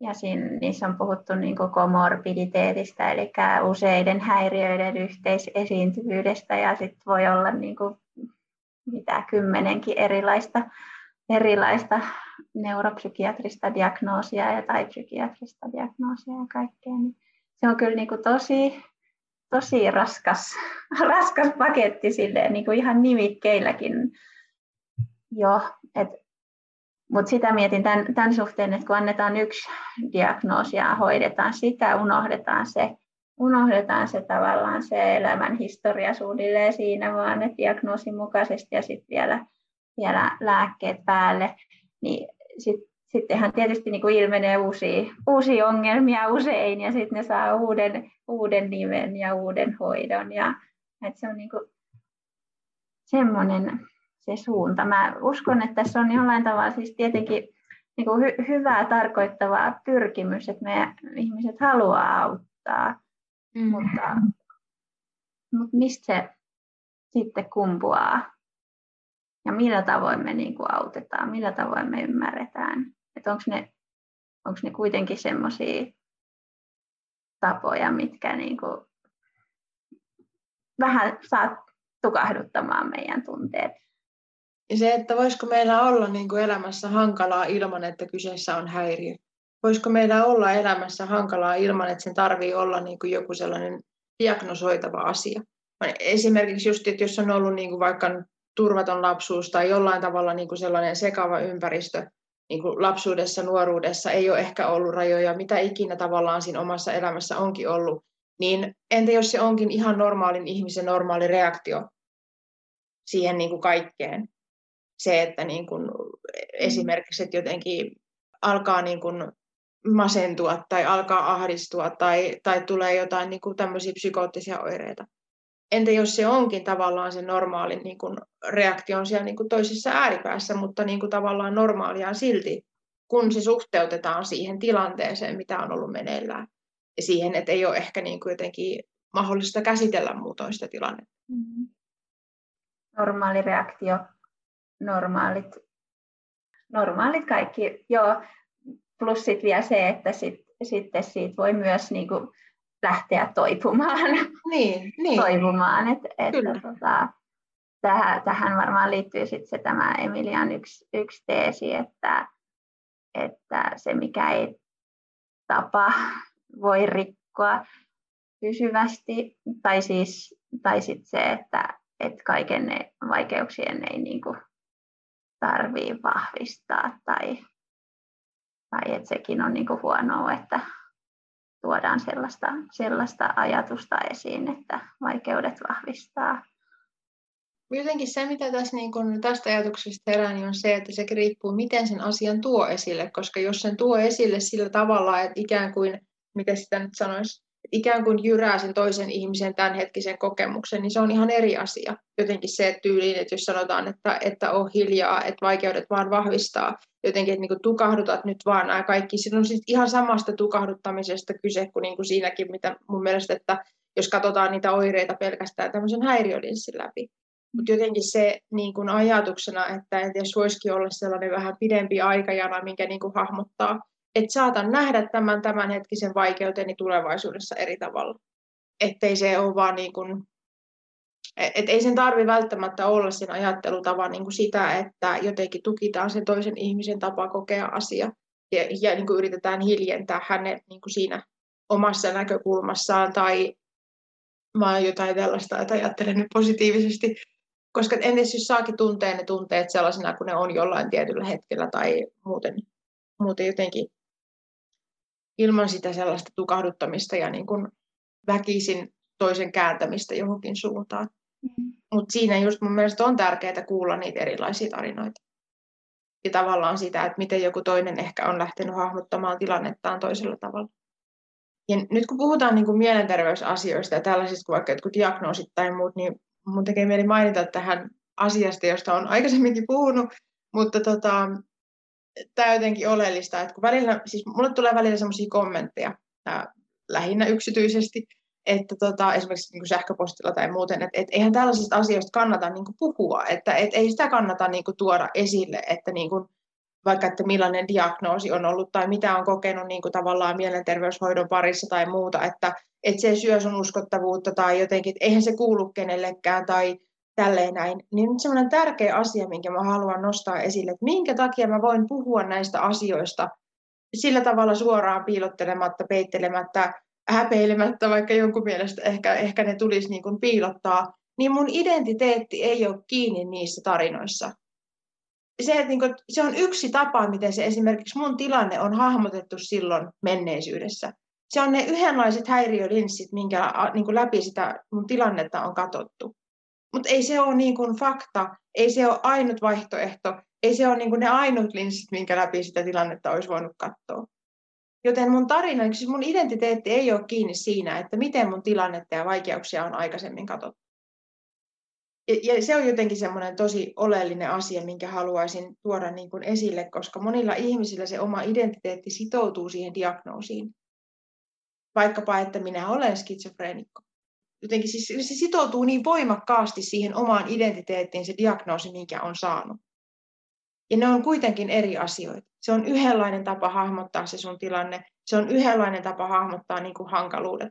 ja siinä, niissä on puhuttu niin komorbiditeetistä, eli useiden häiriöiden yhteisesiintyvyydestä, ja sitten voi olla niin kuin, mitä kymmenenkin erilaista, erilaista neuropsykiatrista diagnoosia ja tai psykiatrista diagnoosia ja kaikkea. Niin se on kyllä niin kuin tosi, tosi raskas, raskas paketti silleen, niin kuin ihan nimikkeilläkin jo, mutta sitä mietin tämän, tämän suhteen, että kun annetaan yksi diagnoosi ja hoidetaan sitä, unohdetaan se, unohdetaan se tavallaan se elämän historia suunnilleen siinä vaan, että diagnoosin mukaisesti ja sitten vielä, vielä lääkkeet päälle, niin sit, sittenhän tietysti niin kuin ilmenee uusia, uusia ongelmia usein ja sitten ne saa uuden, uuden nimen ja uuden hoidon. Ja, että se on niin kuin semmoinen se suunta. Mä uskon, että tässä on jollain tavalla siis tietenkin niin kuin hy- hyvää tarkoittavaa pyrkimys, että me ihmiset haluaa auttaa, mm. mutta, mutta mistä se sitten kumpuaa ja millä tavoin me niin kuin autetaan, millä tavoin me ymmärretään, että onko ne, onko ne kuitenkin semmoisia tapoja, mitkä niin kuin vähän saa tukahduttamaan meidän tunteet. Ja se, että voisiko meillä olla niin kuin elämässä hankalaa ilman, että kyseessä on häiriö. Voisiko meillä olla elämässä hankalaa ilman, että sen tarvii olla niin kuin joku sellainen diagnosoitava asia. Esimerkiksi just, että jos on ollut niin kuin vaikka turvaton lapsuus tai jollain tavalla niin kuin sellainen sekava ympäristö niin kuin lapsuudessa, nuoruudessa, ei ole ehkä ollut rajoja, mitä ikinä tavallaan siinä omassa elämässä onkin ollut, niin entä jos se onkin ihan normaalin ihmisen normaali reaktio siihen niin kuin kaikkeen, se, että niin kuin esimerkiksi että jotenkin alkaa niin kuin masentua tai alkaa ahdistua tai, tai tulee jotain niin kuin tämmöisiä psykoottisia oireita. Entä jos se onkin tavallaan se normaalin niin kuin reaktion siellä niin kuin toisessa ääripäässä, mutta niin kuin tavallaan normaalia silti, kun se suhteutetaan siihen tilanteeseen, mitä on ollut meneillään. Ja siihen, että ei ole ehkä niin kuin jotenkin mahdollista käsitellä muutoin sitä tilannetta. Mm-hmm. Normaali reaktio normaalit, normaalit kaikki, joo. Plus sitten vielä se, että sit, sitten siitä voi myös niin kuin lähteä toipumaan. Niin, niin. toipumaan. Et, että, tota, tähän, tähän varmaan liittyy sitten se tämä Emilian yksi, yksi teesi, että, että se mikä ei tapa voi rikkoa pysyvästi, tai siis tai sit se, että, että kaiken ne vaikeuksien ei niin kuin tarvii vahvistaa tai, tai että sekin on niin kuin huonoa, että tuodaan sellaista, sellaista ajatusta esiin, että vaikeudet vahvistaa. Jotenkin se, mitä tässä, niin kun, tästä ajatuksesta herää, niin on se, että se riippuu, miten sen asian tuo esille. Koska jos sen tuo esille sillä tavalla, että ikään kuin, miten sitä nyt sanoisi, ikään kuin jyrää sen toisen ihmisen tämänhetkisen kokemuksen, niin se on ihan eri asia. Jotenkin se tyyliin, että jos sanotaan, että, että on hiljaa, että vaikeudet vaan vahvistaa, jotenkin, että niin tukahdutat nyt vaan nämä kaikki. Siinä on siis ihan samasta tukahduttamisesta kyse kuin, niin kuin siinäkin, mitä mun mielestä, että jos katsotaan niitä oireita pelkästään tämmöisen häiriölinssin läpi. Mutta jotenkin se niin kuin ajatuksena, että jos voisikin olla sellainen vähän pidempi aikajana, minkä niin kuin hahmottaa että saatan nähdä tämän tämänhetkisen vaikeuteni tulevaisuudessa eri tavalla. Ettei se ole vaan niin kuin, et ei sen tarvi välttämättä olla sen ajattelutavan niin kuin sitä, että jotenkin tukitaan sen toisen ihmisen tapa kokea asia ja, ja niin kuin yritetään hiljentää hänet niin kuin siinä omassa näkökulmassaan tai mä jotain tällaista, että ajattelen nyt positiivisesti, koska entäs jos saakin tuntea ne tunteet sellaisena kuin ne on jollain tietyllä hetkellä tai muuten, muuten jotenkin ilman sitä sellaista tukahduttamista ja niin kuin väkisin toisen kääntämistä johonkin suuntaan. Mm-hmm. Mutta siinä just mun mielestä on tärkeää kuulla niitä erilaisia tarinoita. ja tavallaan sitä, että miten joku toinen ehkä on lähtenyt hahmottamaan tilannettaan toisella tavalla. Ja nyt kun puhutaan niin kuin mielenterveysasioista ja tällaisista kuin vaikka jotkut diagnoosit tai muut, niin mun tekee mieli mainita tähän asiasta, josta on aikaisemminkin puhunut, mutta tota, tämä jotenkin oleellista, että kun välillä, siis mulle tulee välillä sellaisia kommentteja, lähinnä yksityisesti, että tota, esimerkiksi niin kuin sähköpostilla tai muuten, että et eihän tällaisista asioista kannata niin kuin puhua, että et ei sitä kannata niin kuin tuoda esille, että niin kuin, vaikka että millainen diagnoosi on ollut tai mitä on kokenut niin kuin tavallaan mielenterveyshoidon parissa tai muuta, että, että se syö sun uskottavuutta tai jotenkin, että eihän se kuulu kenellekään tai tälleen näin, niin nyt semmoinen tärkeä asia, minkä mä haluan nostaa esille, että minkä takia mä voin puhua näistä asioista sillä tavalla suoraan piilottelematta, peittelemättä, häpeilemättä, vaikka jonkun mielestä ehkä, ehkä ne tulisi niin kuin piilottaa, niin mun identiteetti ei ole kiinni niissä tarinoissa. Se, että niin kuin, se on yksi tapa, miten se esimerkiksi mun tilanne on hahmotettu silloin menneisyydessä. Se on ne yhdenlaiset häiriölinssit, minkä niin kuin läpi sitä mun tilannetta on katsottu. Mutta ei se ole niin kuin fakta, ei se ole ainut vaihtoehto, ei se ole niin kuin ne ainut linssit, minkä läpi sitä tilannetta olisi voinut katsoa. Joten mun tarina, siis mun identiteetti ei ole kiinni siinä, että miten mun tilannetta ja vaikeuksia on aikaisemmin katsottu. Ja, ja se on jotenkin semmoinen tosi oleellinen asia, minkä haluaisin tuoda niin kuin esille, koska monilla ihmisillä se oma identiteetti sitoutuu siihen diagnoosiin. Vaikkapa, että minä olen skitsofreenikko. Jotenkin siis se sitoutuu niin voimakkaasti siihen omaan identiteettiin se diagnoosi, minkä on saanut. Ja ne on kuitenkin eri asioita. Se on yhdenlainen tapa hahmottaa se sun tilanne. Se on yhdenlainen tapa hahmottaa niin kuin hankaluudet.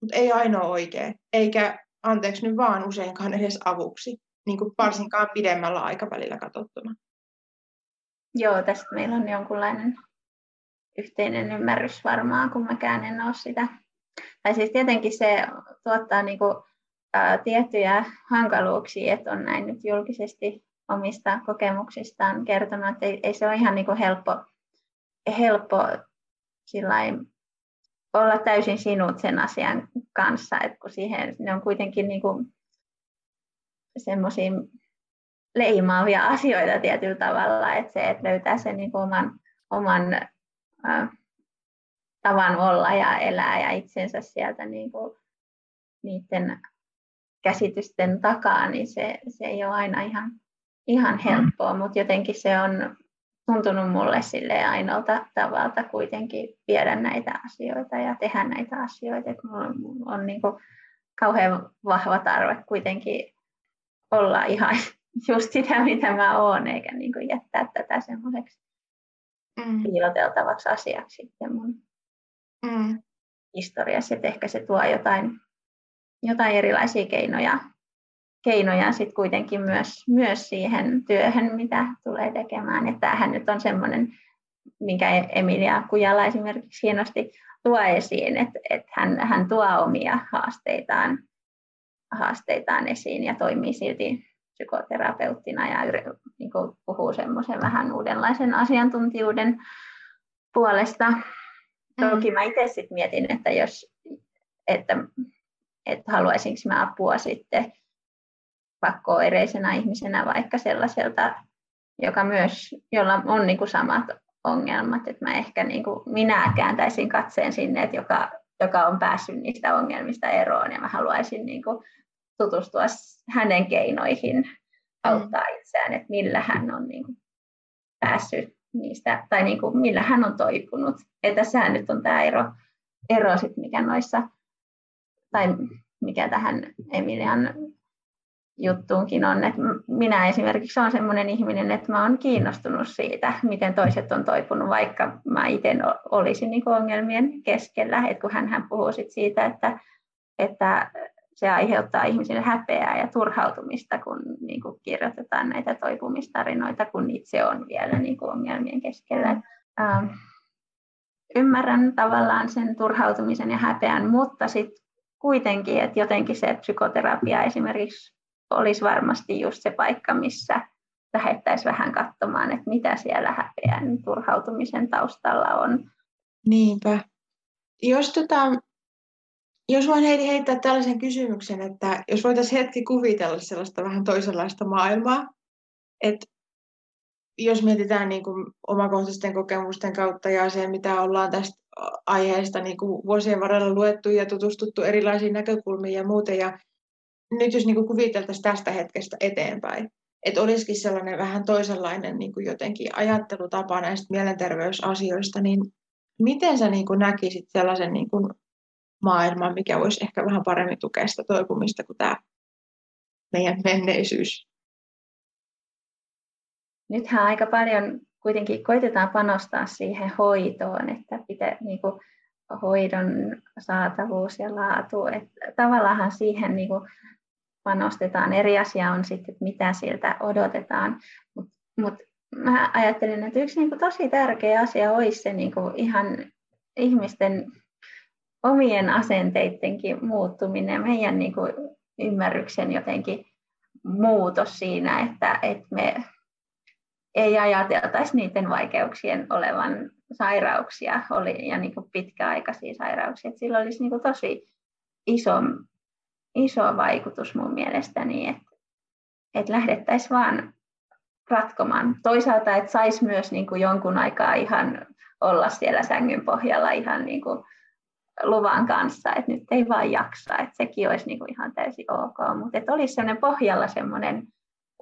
Mutta ei ainoa oikea, eikä anteeksi nyt vaan useinkaan edes avuksi, niin kuin varsinkaan pidemmällä aikavälillä katsottuna. Joo, tästä meillä on jonkunlainen yhteinen ymmärrys varmaan, kun mäkään en ole sitä. Tai siis tietenkin se tuottaa niin kuin, ää, tiettyjä hankaluuksia, että on näin nyt julkisesti omista kokemuksistaan kertonut, että ei, ei se ole ihan niin kuin helppo, helppo olla täysin sinut sen asian kanssa, että kun siihen ne on kuitenkin niin kuin semmoisia leimaavia asioita tietyllä tavalla, että se, että löytää sen niin kuin oman, oman äh, tavan olla ja elää ja itsensä sieltä niin kuin niiden käsitysten takaa, niin se, se ei ole aina ihan ihan helppoa, mutta jotenkin se on tuntunut mulle sille ainoalta tavalta kuitenkin viedä näitä asioita ja tehdä näitä asioita. Että mulla on, on niin kuin kauhean vahva tarve kuitenkin olla ihan just sitä, mitä mä oon, eikä niin kuin jättää tätä semmoiseksi mm. piiloteltavaksi asiaksi sitten mun mm. historiassa. Että ehkä se tuo jotain, jotain erilaisia keinoja keinoja sitten kuitenkin myös, myös siihen työhön, mitä tulee tekemään. Ja tämähän nyt on semmoinen, minkä Emilia Kujala esimerkiksi hienosti tuo esiin, että, että hän, hän tuo omia haasteitaan, haasteitaan esiin ja toimii silti psykoterapeuttina ja niin kuin puhuu semmoisen vähän uudenlaisen asiantuntijuuden puolesta. Toki mä itse sitten mietin, että jos että, että haluaisinko mä apua sitten pakkooireisena ihmisenä vaikka sellaiselta, joka myös, jolla on niin kuin samat ongelmat, että mä ehkä niin kuin minä kääntäisin katseen sinne, että joka, joka on päässyt niistä ongelmista eroon ja mä haluaisin niin kuin tutustua hänen keinoihin auttaa mm. itseään, että millä hän on niin kuin päässyt niistä, tai niin kuin millä hän on toipunut. Ja tässähän nyt on tämä ero, ero sit mikä noissa, tai mikä tähän Emilian juttuunkin on, että minä esimerkiksi olen sellainen ihminen, että mä olen kiinnostunut siitä, miten toiset on toipunut, vaikka mä itse olisin niin ongelmien keskellä, että kun hän puhuu sit siitä, että, että se aiheuttaa ihmisille häpeää ja turhautumista, kun niin kuin kirjoitetaan näitä toipumistarinoita, kun itse on vielä niin kuin ongelmien keskellä. Ähm, ymmärrän tavallaan sen turhautumisen ja häpeän, mutta sitten kuitenkin, että jotenkin se psykoterapia esimerkiksi olisi varmasti just se paikka, missä lähettäisiin vähän katsomaan, että mitä siellä häpeän turhautumisen taustalla on. Niinpä. Jos, tota, jos voin Heidi heittää tällaisen kysymyksen, että jos voitaisiin hetki kuvitella sellaista vähän toisenlaista maailmaa, että jos mietitään niin kuin omakohtaisten kokemusten kautta ja se, mitä ollaan tästä aiheesta niin kuin vuosien varrella luettu ja tutustuttu erilaisiin näkökulmiin ja muuten. Ja nyt jos niin kuin kuviteltaisiin tästä hetkestä eteenpäin, että olisikin sellainen vähän toisenlainen niin kuin jotenkin ajattelutapa näistä mielenterveysasioista, niin miten sä niin kuin näkisit sellaisen niin kuin maailman, mikä voisi ehkä vähän paremmin tukea sitä toipumista kuin tämä meidän menneisyys? Nythän aika paljon kuitenkin koitetaan panostaa siihen hoitoon, että pitää niin kuin hoidon saatavuus ja laatu. Että tavallaan siihen niin kuin panostetaan. Eri asia on sitten, että mitä sieltä odotetaan. Mutta mut mä ajattelen, että yksi niin kuin tosi tärkeä asia olisi se niin kuin ihan ihmisten omien asenteidenkin muuttuminen, meidän niin kuin ymmärryksen jotenkin muutos siinä, että, että me ei ajateltaisi niiden vaikeuksien olevan sairauksia oli, ja niin kuin pitkäaikaisia sairauksia. Että sillä olisi niin kuin tosi iso, iso vaikutus mun mielestäni, että, että lähdettäisiin vaan ratkomaan. Toisaalta, että saisi myös niin kuin jonkun aikaa ihan olla siellä sängyn pohjalla ihan niin kuin luvan kanssa, että nyt ei vaan jaksa, että sekin olisi niin kuin ihan täysin ok, mutta että olisi sellainen pohjalla semmoinen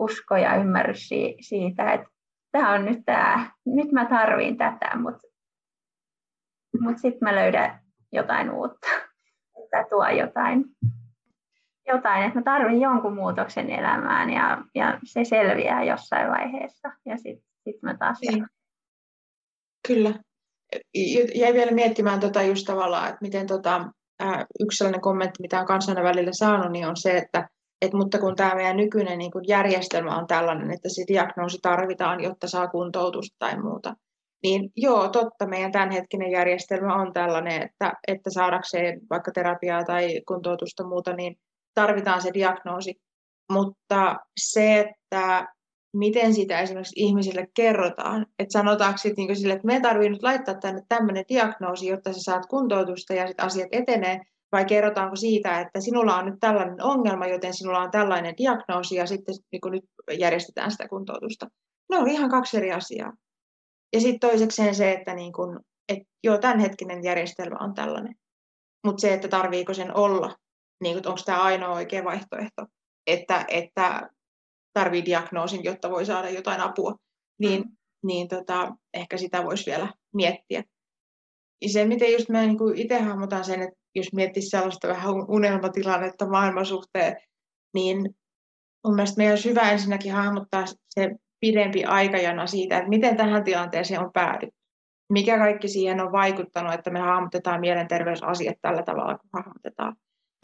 usko ja ymmärrys siitä, että tämä on nyt tämä, nyt mä tarviin tätä, mutta mut sitten mä löydän jotain uutta, että tuo jotain, jotain että mä tarvin jonkun muutoksen elämään ja, ja se selviää jossain vaiheessa ja sitten sit mä taas niin. Kyllä. Jäi vielä miettimään tota just tavallaan, että miten tota, yksi sellainen kommentti, mitä on kansana välillä saanut, niin on se, että et, mutta kun tämä meidän nykyinen niin kun järjestelmä on tällainen, että se diagnoosi tarvitaan, jotta saa kuntoutusta tai muuta, niin joo, totta, meidän tämänhetkinen järjestelmä on tällainen, että, että saadakseen vaikka terapiaa tai kuntoutusta muuta, niin tarvitaan se diagnoosi. Mutta se, että miten sitä esimerkiksi ihmisille kerrotaan, että sanotaanko sitten niin sille, että me tarvitsee nyt laittaa tänne tämmöinen diagnoosi, jotta sä saat kuntoutusta ja sitten asiat etenee, vai kerrotaanko siitä, että sinulla on nyt tällainen ongelma, joten sinulla on tällainen diagnoosi ja sitten niin nyt järjestetään sitä kuntoutusta. Ne on ihan kaksi eri asiaa. Ja sitten toisekseen se, että niin kun, et, joo, tämänhetkinen järjestelmä on tällainen. Mutta se, että tarviiko sen olla, niin onko tämä ainoa oikea vaihtoehto, että, että tarvii diagnoosin, jotta voi saada jotain apua, niin, mm. niin tota, ehkä sitä voisi vielä miettiä. Ja se, miten just mä niin itse hahmotan sen, että jos miettisi sellaista vähän unelmatilannetta maailman suhteen, niin mun mielestä meidän olisi hyvä ensinnäkin hahmottaa se pidempi aikajana siitä, että miten tähän tilanteeseen on päädytty. Mikä kaikki siihen on vaikuttanut, että me hahmotetaan mielenterveysasiat tällä tavalla, kun hahmotetaan.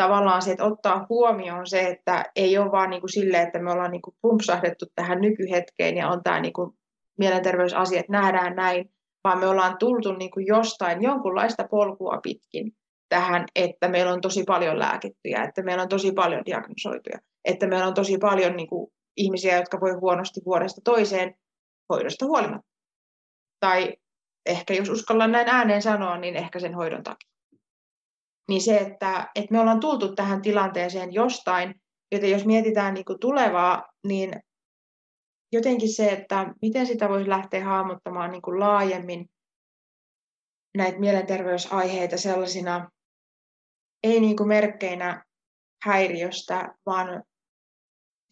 Tavallaan se, että ottaa huomioon se, että ei ole vaan niin kuin sille, että me ollaan niin kuin pumpsahdettu tähän nykyhetkeen ja on tämä niin kuin mielenterveysasiat nähdään näin, vaan me ollaan tultu niin kuin jostain jonkunlaista polkua pitkin tähän, että meillä on tosi paljon lääkittyjä, että meillä on tosi paljon diagnosoituja, että meillä on tosi paljon niin kuin, ihmisiä, jotka voi huonosti vuodesta toiseen hoidosta huolimatta. Tai ehkä jos uskallan näin ääneen sanoa, niin ehkä sen hoidon takia. Niin se, että, että me ollaan tultu tähän tilanteeseen jostain, joten jos mietitään niin kuin tulevaa, niin jotenkin se, että miten sitä voisi lähteä hahmottamaan niin kuin laajemmin näitä mielenterveysaiheita sellaisina ei niin kuin merkkeinä häiriöstä, vaan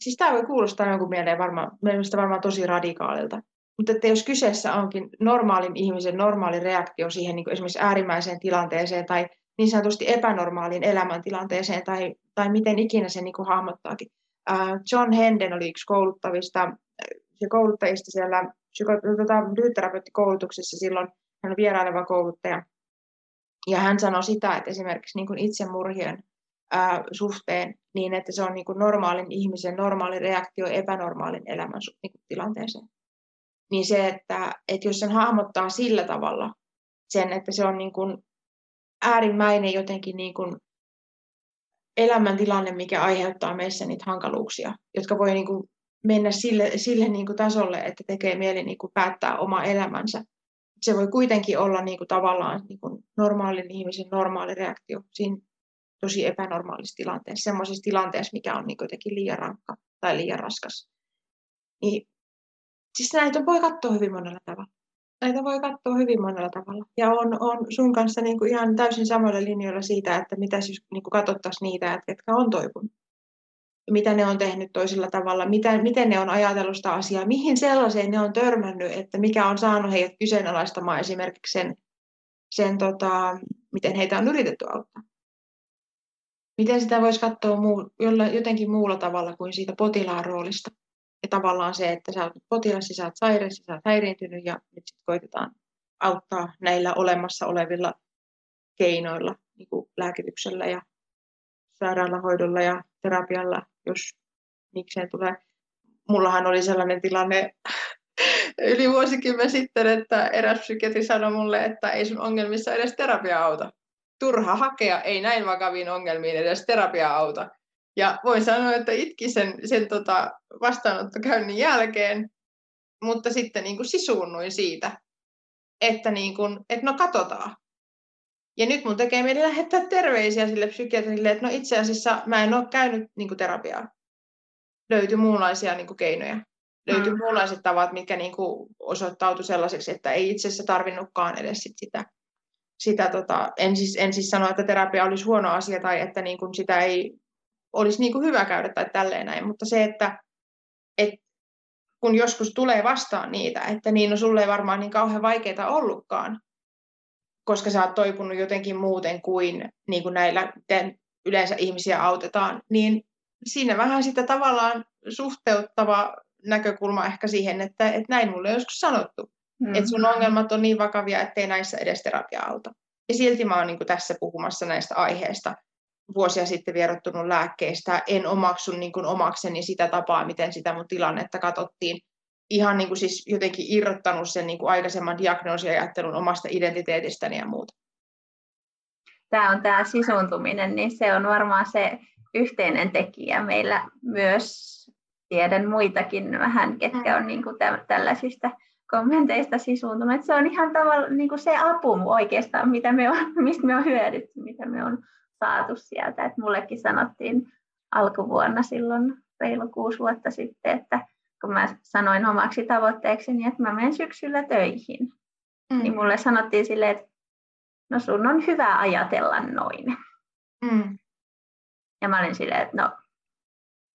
siis tämä voi kuulostaa jonkun mieleen varmaan, mielestä varmaan tosi radikaalilta. Mutta että jos kyseessä onkin normaalin ihmisen normaali reaktio siihen niin kuin esimerkiksi äärimmäiseen tilanteeseen tai niin sanotusti epänormaaliin elämäntilanteeseen tai, tai miten ikinä se niin kuin hahmottaakin. John Henden oli yksi kouluttavista ja kouluttajista siellä tuota, koulutuksessa silloin, hän on vieraileva kouluttaja, ja hän sanoi sitä, että esimerkiksi niin kuin itsemurhien ää, suhteen, niin että se on niin kuin normaalin ihmisen normaali reaktio epänormaalin elämän niin kuin tilanteeseen. Niin se, että, että jos sen hahmottaa sillä tavalla, sen, että se on niin kuin äärimmäinen jotenkin niin kuin elämäntilanne, mikä aiheuttaa meissä niitä hankaluuksia, jotka voi niin kuin mennä sille, sille niin kuin tasolle, että tekee mieli niin kuin päättää oma elämänsä se voi kuitenkin olla niin kuin tavallaan niin kuin normaalin ihmisen normaali reaktio siinä tosi epänormaalissa tilanteessa, semmoisessa tilanteessa, mikä on niin jotenkin liian rankka tai liian raskas. Niin siis näitä voi katsoa hyvin monella tavalla. Näitä voi katsoa hyvin monella tavalla. Ja on, on sun kanssa niin kuin ihan täysin samoilla linjoilla siitä, että mitä siis niin kuin katsottaisiin niitä, että ketkä on toipunut. Mitä ne on tehnyt toisella tavalla, mitä, miten ne on ajatellut sitä asiaa, mihin sellaiseen ne on törmännyt, että mikä on saanut heidät kyseenalaistamaan esimerkiksi sen, sen tota, miten heitä on yritetty auttaa. Miten sitä voisi katsoa muu, jotenkin muulla tavalla kuin siitä potilaan roolista. Ja tavallaan se, että sä oot potilas, sä oot sairaus, sä oot häiriintynyt ja nyt sitten koitetaan auttaa näillä olemassa olevilla keinoilla, niin kuin lääkityksellä ja sairaalahoidolla ja terapialla, jos mikseen tulee. Mullahan oli sellainen tilanne yli vuosikymmen sitten, että eräs psykiatri sanoi mulle, että ei sun ongelmissa edes terapia auta. Turha hakea, ei näin vakaviin ongelmiin edes terapia auta. Ja voin sanoa, että itki sen, sen tota vastaanottokäynnin jälkeen, mutta sitten niin kuin sisuunnuin siitä, että, niin kuin, että no katsotaan. Ja nyt mun tekee mieli lähettää terveisiä sille psykiatrille, että no itse asiassa mä en ole käynyt niin kuin terapiaa. Löytyi muunlaisia niin kuin keinoja. Löytyi mm. muunlaiset tavat, mitkä niin kuin osoittautui sellaiseksi, että ei itse asiassa tarvinnutkaan edes sit sitä. sitä tota, en, siis, en siis sano, että terapia olisi huono asia tai että niin kuin sitä ei olisi niin kuin hyvä käydä tai tälleen näin, mutta se, että et, kun joskus tulee vastaan niitä, että niin no sulle ei varmaan niin kauhean vaikeaa ollutkaan, koska sä oot toipunut jotenkin muuten kuin, niin kuin näillä yleensä ihmisiä autetaan, niin siinä vähän sitä tavallaan suhteuttava näkökulma ehkä siihen, että, että näin mulle on joskus sanottu. Mm. Että sun ongelmat on niin vakavia, ettei näissä edes terapia auta. Ja silti mä oon niin tässä puhumassa näistä aiheista vuosia sitten vierottunut lääkkeistä. En omaksu niin kuin omakseni sitä tapaa, miten sitä mun tilannetta katsottiin. Ihan niin kuin siis jotenkin irrottanut sen niin kuin aikaisemman diagnoosiajattelun omasta identiteetistäni ja muuta. Tämä on tämä sisuntuminen, niin se on varmaan se yhteinen tekijä meillä myös. Tiedän muitakin vähän, ketkä on niin kuin tällaisista kommenteista sisuuntunut. Se on ihan tavallaan niin se apu oikeastaan, mitä me on, mistä me on hyödytty, mitä me on saatu sieltä. Et mullekin sanottiin alkuvuonna silloin reilu kuusi vuotta sitten, että kun mä sanoin omaksi tavoitteekseni, että mä menen syksyllä töihin, mm. niin mulle sanottiin silleen, että no sun on hyvä ajatella noin. Mm. Ja mä olin silleen, että no,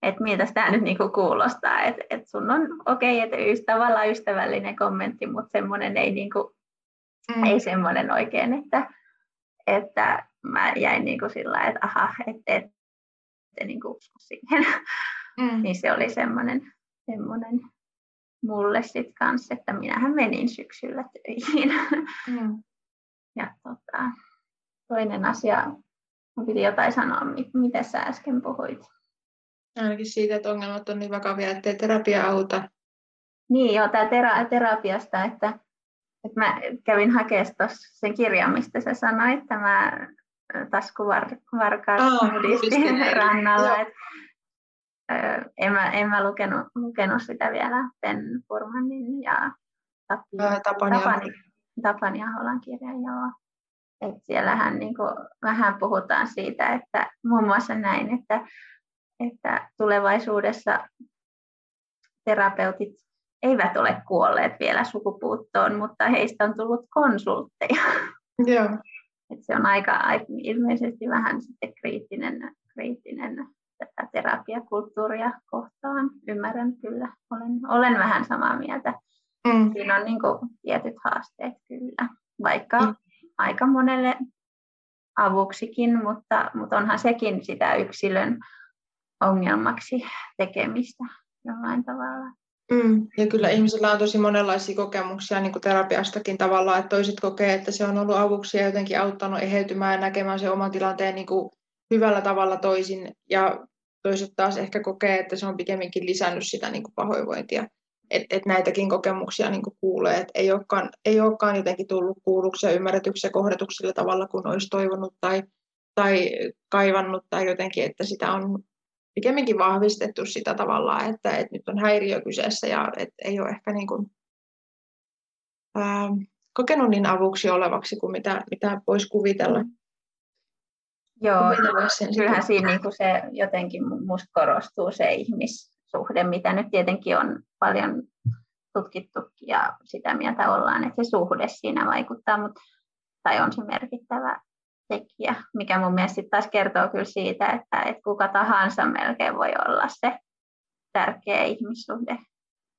että miltä tämä nyt niinku kuulostaa, että et sun on okei, okay, että tavallaan ystävällinen kommentti, mutta semmoinen ei, niinku, mm. ei semmoinen oikein, että, että mä jäin niin kuin sillä että aha, ette, ette niin kuin usko siihen. Mm. niin se oli semmoinen, semmoinen mulle sitten kanssa, että minähän menin syksyllä töihin. Mm. ja tota, toinen asia, mun piti jotain sanoa, mitä sä äsken puhuit. Ainakin siitä, että ongelmat on niin vakavia, ettei terapia auta. Niin joo, tämä tera- terapiasta, että, että mä kävin hakemaan sen kirjan, mistä sä sanoit, tämä taskuvarkaat oh, rannalla. Et, en, mä, en mä lukenut, lukenut sitä vielä Ben Furmanin ja Tapani, Tapani, Tapani Aholan kirja, joo. Et siellähän niin kuin, vähän puhutaan siitä, että muun muassa näin, että, että tulevaisuudessa terapeutit eivät ole kuolleet vielä sukupuuttoon, mutta heistä on tullut konsultteja. Joo. Et se on aika, aika ilmeisesti vähän sitten kriittinen, kriittinen tätä terapiakulttuuria kohtaan. Ymmärrän kyllä, olen, olen vähän samaa mieltä. Mm. Siinä on niin kuin tietyt haasteet kyllä, vaikka mm. aika monelle avuksikin, mutta, mutta onhan sekin sitä yksilön ongelmaksi tekemistä jollain tavalla. Mm. Ja kyllä ihmisillä on tosi monenlaisia kokemuksia niin kuin terapiastakin tavallaan, että toiset kokee, että se on ollut avuksi ja jotenkin auttanut eheytymään ja näkemään se oman tilanteen niin kuin hyvällä tavalla toisin. Ja toiset taas ehkä kokee, että se on pikemminkin lisännyt sitä niin kuin pahoinvointia. Että et näitäkin kokemuksia niin kuin kuulee, että ei olekaan, ei olekaan jotenkin tullut kuulluksi ja ymmärretyksi ja kohdatuksi sillä tavalla, kun olisi toivonut tai, tai kaivannut tai jotenkin, että sitä on pikemminkin vahvistettu sitä tavallaan, että, että nyt on häiriö kyseessä ja että ei ole ehkä niin kuin, ää, kokenut niin avuksi olevaksi kuin mitä, mitä voisi kuvitella. Joo, kyllähän siinä niin kuin se jotenkin musta korostuu se ihmissuhde, mitä nyt tietenkin on paljon tutkittukin ja sitä mieltä ollaan, että se suhde siinä vaikuttaa, mutta, tai on se merkittävä tekijä, mikä mun mielestä taas kertoo kyllä siitä, että, että kuka tahansa melkein voi olla se tärkeä ihmissuhde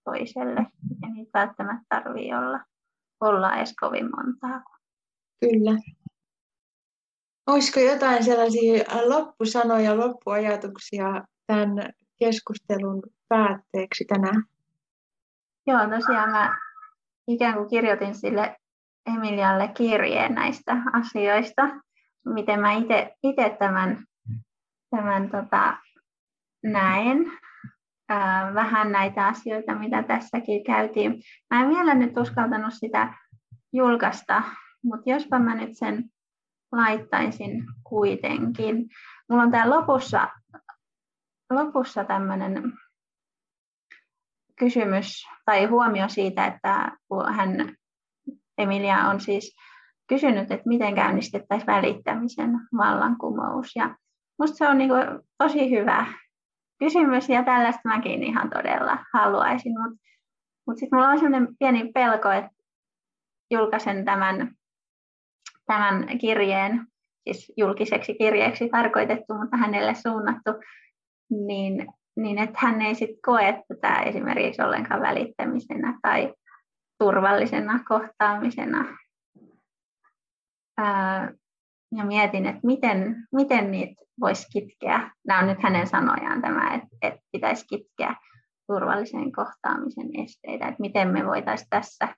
toiselle, ja niitä välttämättä tarvii olla, olla edes kovin montaa. Kyllä. Olisiko jotain sellaisia loppusanoja, loppuajatuksia tämän keskustelun päätteeksi tänään? Joo, tosiaan mä ikään kuin kirjoitin sille Emilialle kirjeen näistä asioista, miten mä itse tämän, tämän tota, näen. Vähän näitä asioita, mitä tässäkin käytiin. Mä en vielä nyt uskaltanut sitä julkaista, mutta jospa mä nyt sen laittaisin kuitenkin. Mulla on täällä lopussa, lopussa tämmöinen kysymys tai huomio siitä, että hän, Emilia on siis kysynyt, että miten käynnistettäisiin välittämisen vallankumous. Ja musta se on niin kuin tosi hyvä kysymys ja tällaista mäkin ihan todella haluaisin, mutta mut sitten mulla on sellainen pieni pelko, että julkaisen tämän, tämän kirjeen, siis julkiseksi kirjeeksi tarkoitettu, mutta hänelle suunnattu, niin niin että hän ei sitten koe tätä esimerkiksi ollenkaan välittämisenä tai turvallisena kohtaamisena. Ja mietin, että miten, miten niitä voisi kitkeä. Nämä on nyt hänen sanojaan tämä, että, että pitäisi kitkeä turvallisen kohtaamisen esteitä, että miten me voitaisiin tässä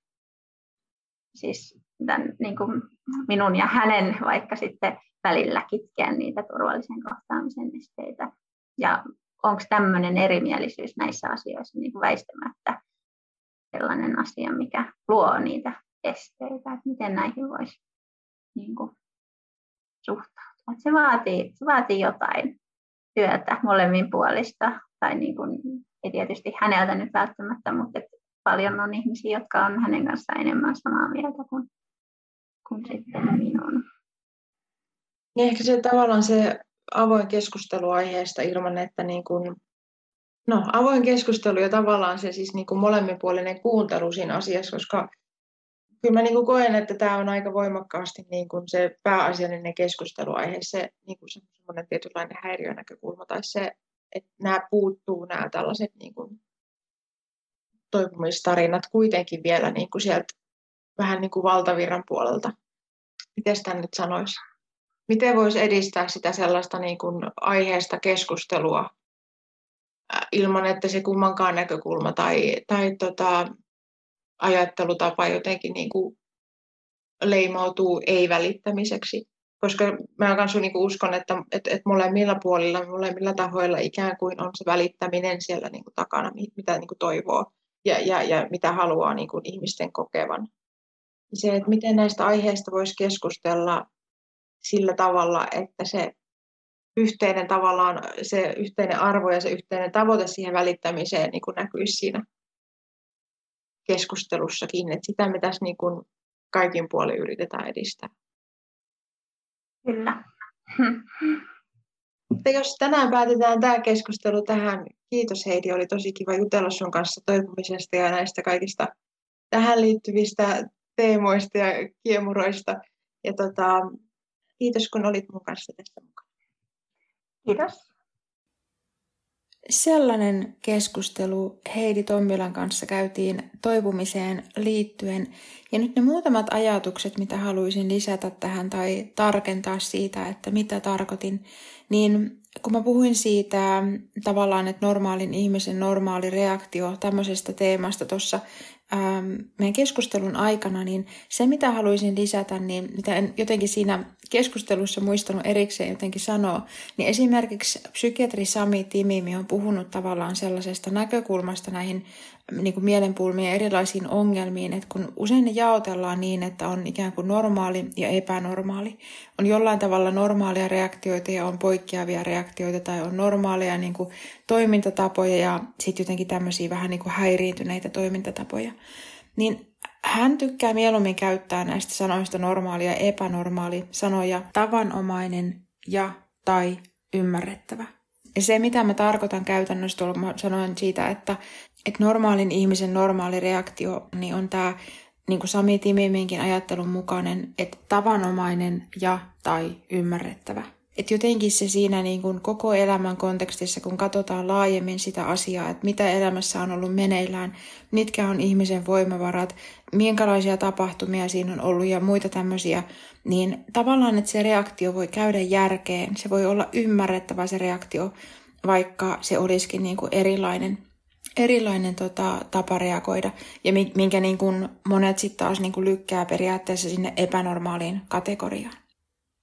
siis tämän, niin kuin minun ja hänen vaikka sitten välillä kitkeä niitä turvallisen kohtaamisen esteitä. Ja onko tämmöinen erimielisyys näissä asioissa niin kuin väistämättä sellainen asia, mikä luo niitä esteitä, että miten näihin voisi niin kuin, suhtautua. Se, vaatii, se vaatii jotain työtä molemmin puolista, tai niin kuin, ei tietysti häneltä nyt välttämättä, mutta paljon on ihmisiä, jotka on hänen kanssaan enemmän samaa mieltä kuin, kuin sitten minun. Niin ehkä se tavallaan se avoin keskustelu aiheesta ilman, että niin kuin, no, avoin keskustelu ja tavallaan se siis niin kuin molemminpuolinen kuuntelu siinä asiassa, koska kyllä mä niin kuin koen, että tämä on aika voimakkaasti niin kuin se pääasiallinen keskusteluaihe, se, niin kuin semmoinen tietynlainen häiriönäkökulma tai se, että nämä puuttuu nämä tällaiset niin kuin toipumistarinat kuitenkin vielä niin kuin sieltä vähän niin kuin valtavirran puolelta. Miten sitä nyt sanoisi? miten voisi edistää sitä sellaista niin kuin aiheesta keskustelua ilman, että se kummankaan näkökulma tai, tai tota, ajattelutapa jotenkin niin kuin leimautuu ei-välittämiseksi. Koska mä kanssa niin uskon, että, että, että molemmilla puolilla, molemmilla tahoilla ikään kuin on se välittäminen siellä niin kuin takana, mitä niin kuin toivoo ja, ja, ja mitä haluaa niin kuin ihmisten kokevan. Se, että miten näistä aiheista voisi keskustella sillä tavalla, että se yhteinen tavallaan, se yhteinen arvo ja se yhteinen tavoite siihen välittämiseen niin kuin näkyisi siinä keskustelussakin, että sitä me tässä niin kuin kaikin puolin yritetään edistää. Kyllä. Mutta jos tänään päätetään tämä keskustelu tähän, kiitos Heidi, oli tosi kiva jutella sun kanssa toipumisesta ja näistä kaikista tähän liittyvistä teemoista ja kiemuroista. Ja tota, Kiitos kun olit mun kanssa tässä mukana. Kiitos. Sellainen keskustelu Heidi Tommilan kanssa käytiin toipumiseen liittyen. Ja nyt ne muutamat ajatukset, mitä haluaisin lisätä tähän tai tarkentaa siitä, että mitä tarkoitin, niin kun mä puhuin siitä tavallaan, että normaalin ihmisen normaali reaktio tämmöisestä teemasta tuossa ähm, meidän keskustelun aikana, niin se mitä haluaisin lisätä, niin mitä en jotenkin siinä keskustelussa muistanut erikseen jotenkin sanoa, niin esimerkiksi psykiatri Sami Timimi on puhunut tavallaan sellaisesta näkökulmasta näihin niin kuin mielenpulmiin ja erilaisiin ongelmiin, että kun usein ne jaotellaan niin, että on ikään kuin normaali ja epänormaali. On jollain tavalla normaalia reaktioita ja on poikkeavia reaktioita tai on normaaleja niin kuin toimintatapoja ja sitten jotenkin tämmöisiä vähän niin kuin häiriintyneitä toimintatapoja. Niin hän tykkää mieluummin käyttää näistä sanoista normaali ja epänormaali sanoja tavanomainen ja tai ymmärrettävä. Ja se, mitä mä tarkoitan käytännössä, tuolla mä sanoin siitä, että, että normaalin ihmisen normaali reaktio niin on tämä niin kuin Sami Timiminkin ajattelun mukainen, että tavanomainen ja tai ymmärrettävä. Että jotenkin se siinä niin kuin koko elämän kontekstissa, kun katsotaan laajemmin sitä asiaa, että mitä elämässä on ollut meneillään, mitkä on ihmisen voimavarat, minkälaisia tapahtumia siinä on ollut ja muita tämmöisiä, niin tavallaan, että se reaktio voi käydä järkeen, se voi olla ymmärrettävä se reaktio, vaikka se olisikin niin kuin erilainen, erilainen tota, tapa reagoida, ja minkä niin kuin monet sitten taas niin kuin lykkää periaatteessa sinne epänormaaliin kategoriaan.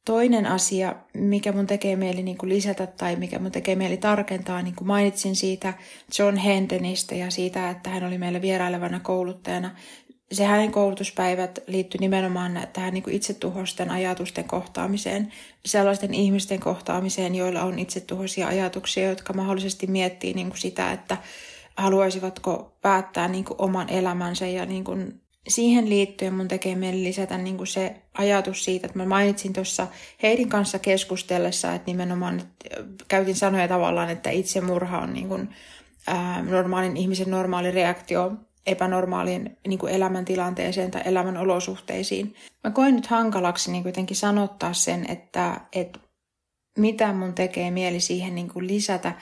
Toinen asia, mikä mun tekee mieli niin kuin lisätä tai mikä mun tekee mieli tarkentaa, niin kuin mainitsin siitä John Hendenistä ja siitä, että hän oli meillä vierailevana kouluttajana. Se hänen koulutuspäivät liittyi nimenomaan tähän niin kuin itsetuhoisten ajatusten kohtaamiseen, sellaisten ihmisten kohtaamiseen, joilla on itsetuhoisia ajatuksia, jotka mahdollisesti miettii niin kuin sitä, että haluaisivatko päättää niin kuin oman elämänsä ja niin kuin siihen liittyen mun tekee mieli lisätä niin kuin se ajatus siitä, että mä mainitsin tuossa Heidin kanssa keskustellessa, että nimenomaan että käytin sanoja tavallaan, että itsemurha on niin kuin, ää, normaalin ihmisen normaali reaktio epänormaaliin niin kuin elämäntilanteeseen tai elämän olosuhteisiin. Mä koin nyt hankalaksi niin jotenkin sanottaa sen, että, että mitä mun tekee mieli siihen niin kuin lisätä,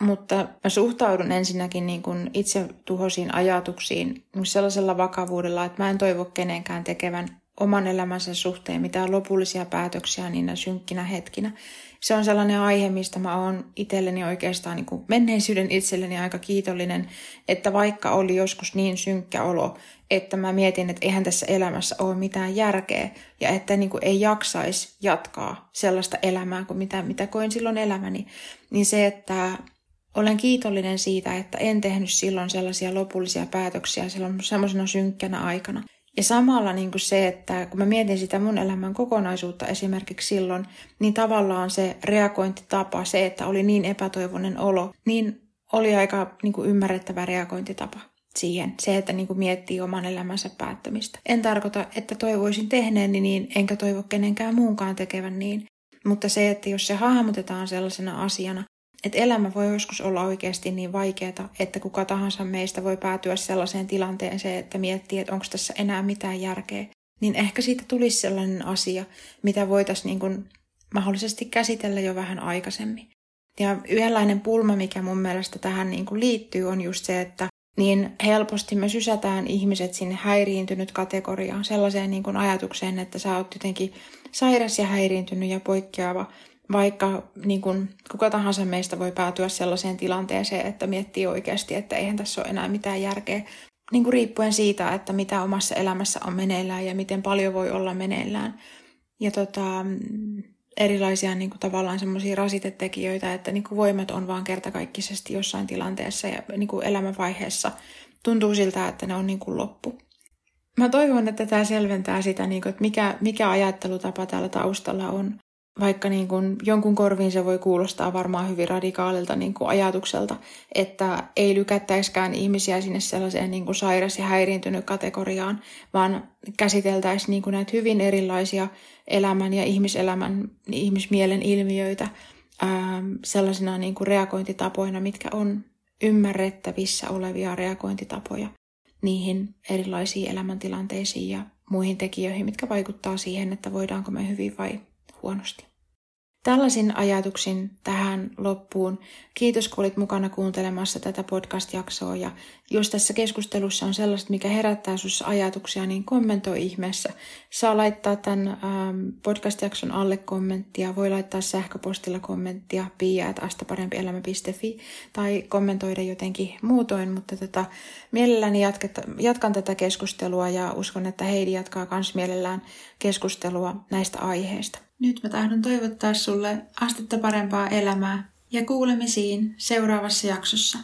mutta mä suhtaudun ensinnäkin niin kuin itse tuhosiin ajatuksiin niin sellaisella vakavuudella, että mä en toivo kenenkään tekevän oman elämänsä suhteen mitään lopullisia päätöksiä niinä synkkinä hetkinä. Se on sellainen aihe, mistä mä oon itselleni oikeastaan niin kuin menneisyyden itselleni aika kiitollinen, että vaikka oli joskus niin synkkä olo, että mä mietin, että eihän tässä elämässä ole mitään järkeä ja että niin kuin ei jaksaisi jatkaa sellaista elämää kuin mitä, mitä koin silloin elämäni, niin se, että olen kiitollinen siitä, että en tehnyt silloin sellaisia lopullisia päätöksiä silloin semmoisena synkkänä aikana. Ja samalla niin kuin se, että kun mä mietin sitä mun elämän kokonaisuutta esimerkiksi silloin, niin tavallaan se reagointitapa, se, että oli niin epätoivoinen olo, niin oli aika niin kuin ymmärrettävä reagointitapa siihen. Se, että niin kuin miettii oman elämänsä päättämistä. En tarkoita, että toivoisin tehneeni niin, enkä toivo kenenkään muunkaan tekevän niin. Mutta se, että jos se hahmotetaan sellaisena asiana, että elämä voi joskus olla oikeasti niin vaikeaa, että kuka tahansa meistä voi päätyä sellaiseen tilanteeseen, että miettii, että onko tässä enää mitään järkeä. Niin ehkä siitä tulisi sellainen asia, mitä voitaisiin niin mahdollisesti käsitellä jo vähän aikaisemmin. Ja yhdenlainen pulma, mikä mun mielestä tähän niin kuin liittyy, on just se, että niin helposti me sysätään ihmiset sinne häiriintynyt kategoriaan, sellaiseen niin kuin ajatukseen, että sä oot jotenkin sairas ja häiriintynyt ja poikkeava vaikka niin kuin, kuka tahansa meistä voi päätyä sellaiseen tilanteeseen, että miettii oikeasti, että eihän tässä ole enää mitään järkeä, niin kuin riippuen siitä, että mitä omassa elämässä on meneillään ja miten paljon voi olla meneillään. Ja tota, erilaisia niin kuin tavallaan semmoisia rasitetekijöitä, että niin kuin voimat on vaan kertakaikkisesti jossain tilanteessa ja niin kuin elämänvaiheessa tuntuu siltä, että ne on niin kuin loppu. Mä toivon, että tämä selventää sitä, niin kuin, että mikä, mikä ajattelutapa täällä taustalla on vaikka niin kuin jonkun korviin se voi kuulostaa varmaan hyvin radikaalilta niin kuin ajatukselta, että ei lykättäiskään ihmisiä sinne sellaiseen niin kuin sairas ja häiriintynyt kategoriaan, vaan käsiteltäisiin niin kuin näitä hyvin erilaisia elämän ja ihmiselämän, ihmismielen ilmiöitä ää, sellaisina niin kuin reagointitapoina, mitkä on ymmärrettävissä olevia reagointitapoja niihin erilaisiin elämäntilanteisiin ja muihin tekijöihin, mitkä vaikuttaa siihen, että voidaanko me hyvin vai huonosti. Tällaisin ajatuksin tähän loppuun. Kiitos, kun olit mukana kuuntelemassa tätä podcast-jaksoa. Ja jos tässä keskustelussa on sellaista, mikä herättää sinussa ajatuksia, niin kommentoi ihmeessä. Saa laittaa tämän ähm, podcast-jakson alle kommenttia, voi laittaa sähköpostilla kommenttia pia.astaparempielämä.fi tai kommentoida jotenkin muutoin, mutta tota, mielelläni jatketa, jatkan tätä keskustelua ja uskon, että Heidi jatkaa myös mielellään keskustelua näistä aiheista. Nyt mä tahdon toivottaa sulle astetta parempaa elämää ja kuulemisiin seuraavassa jaksossa.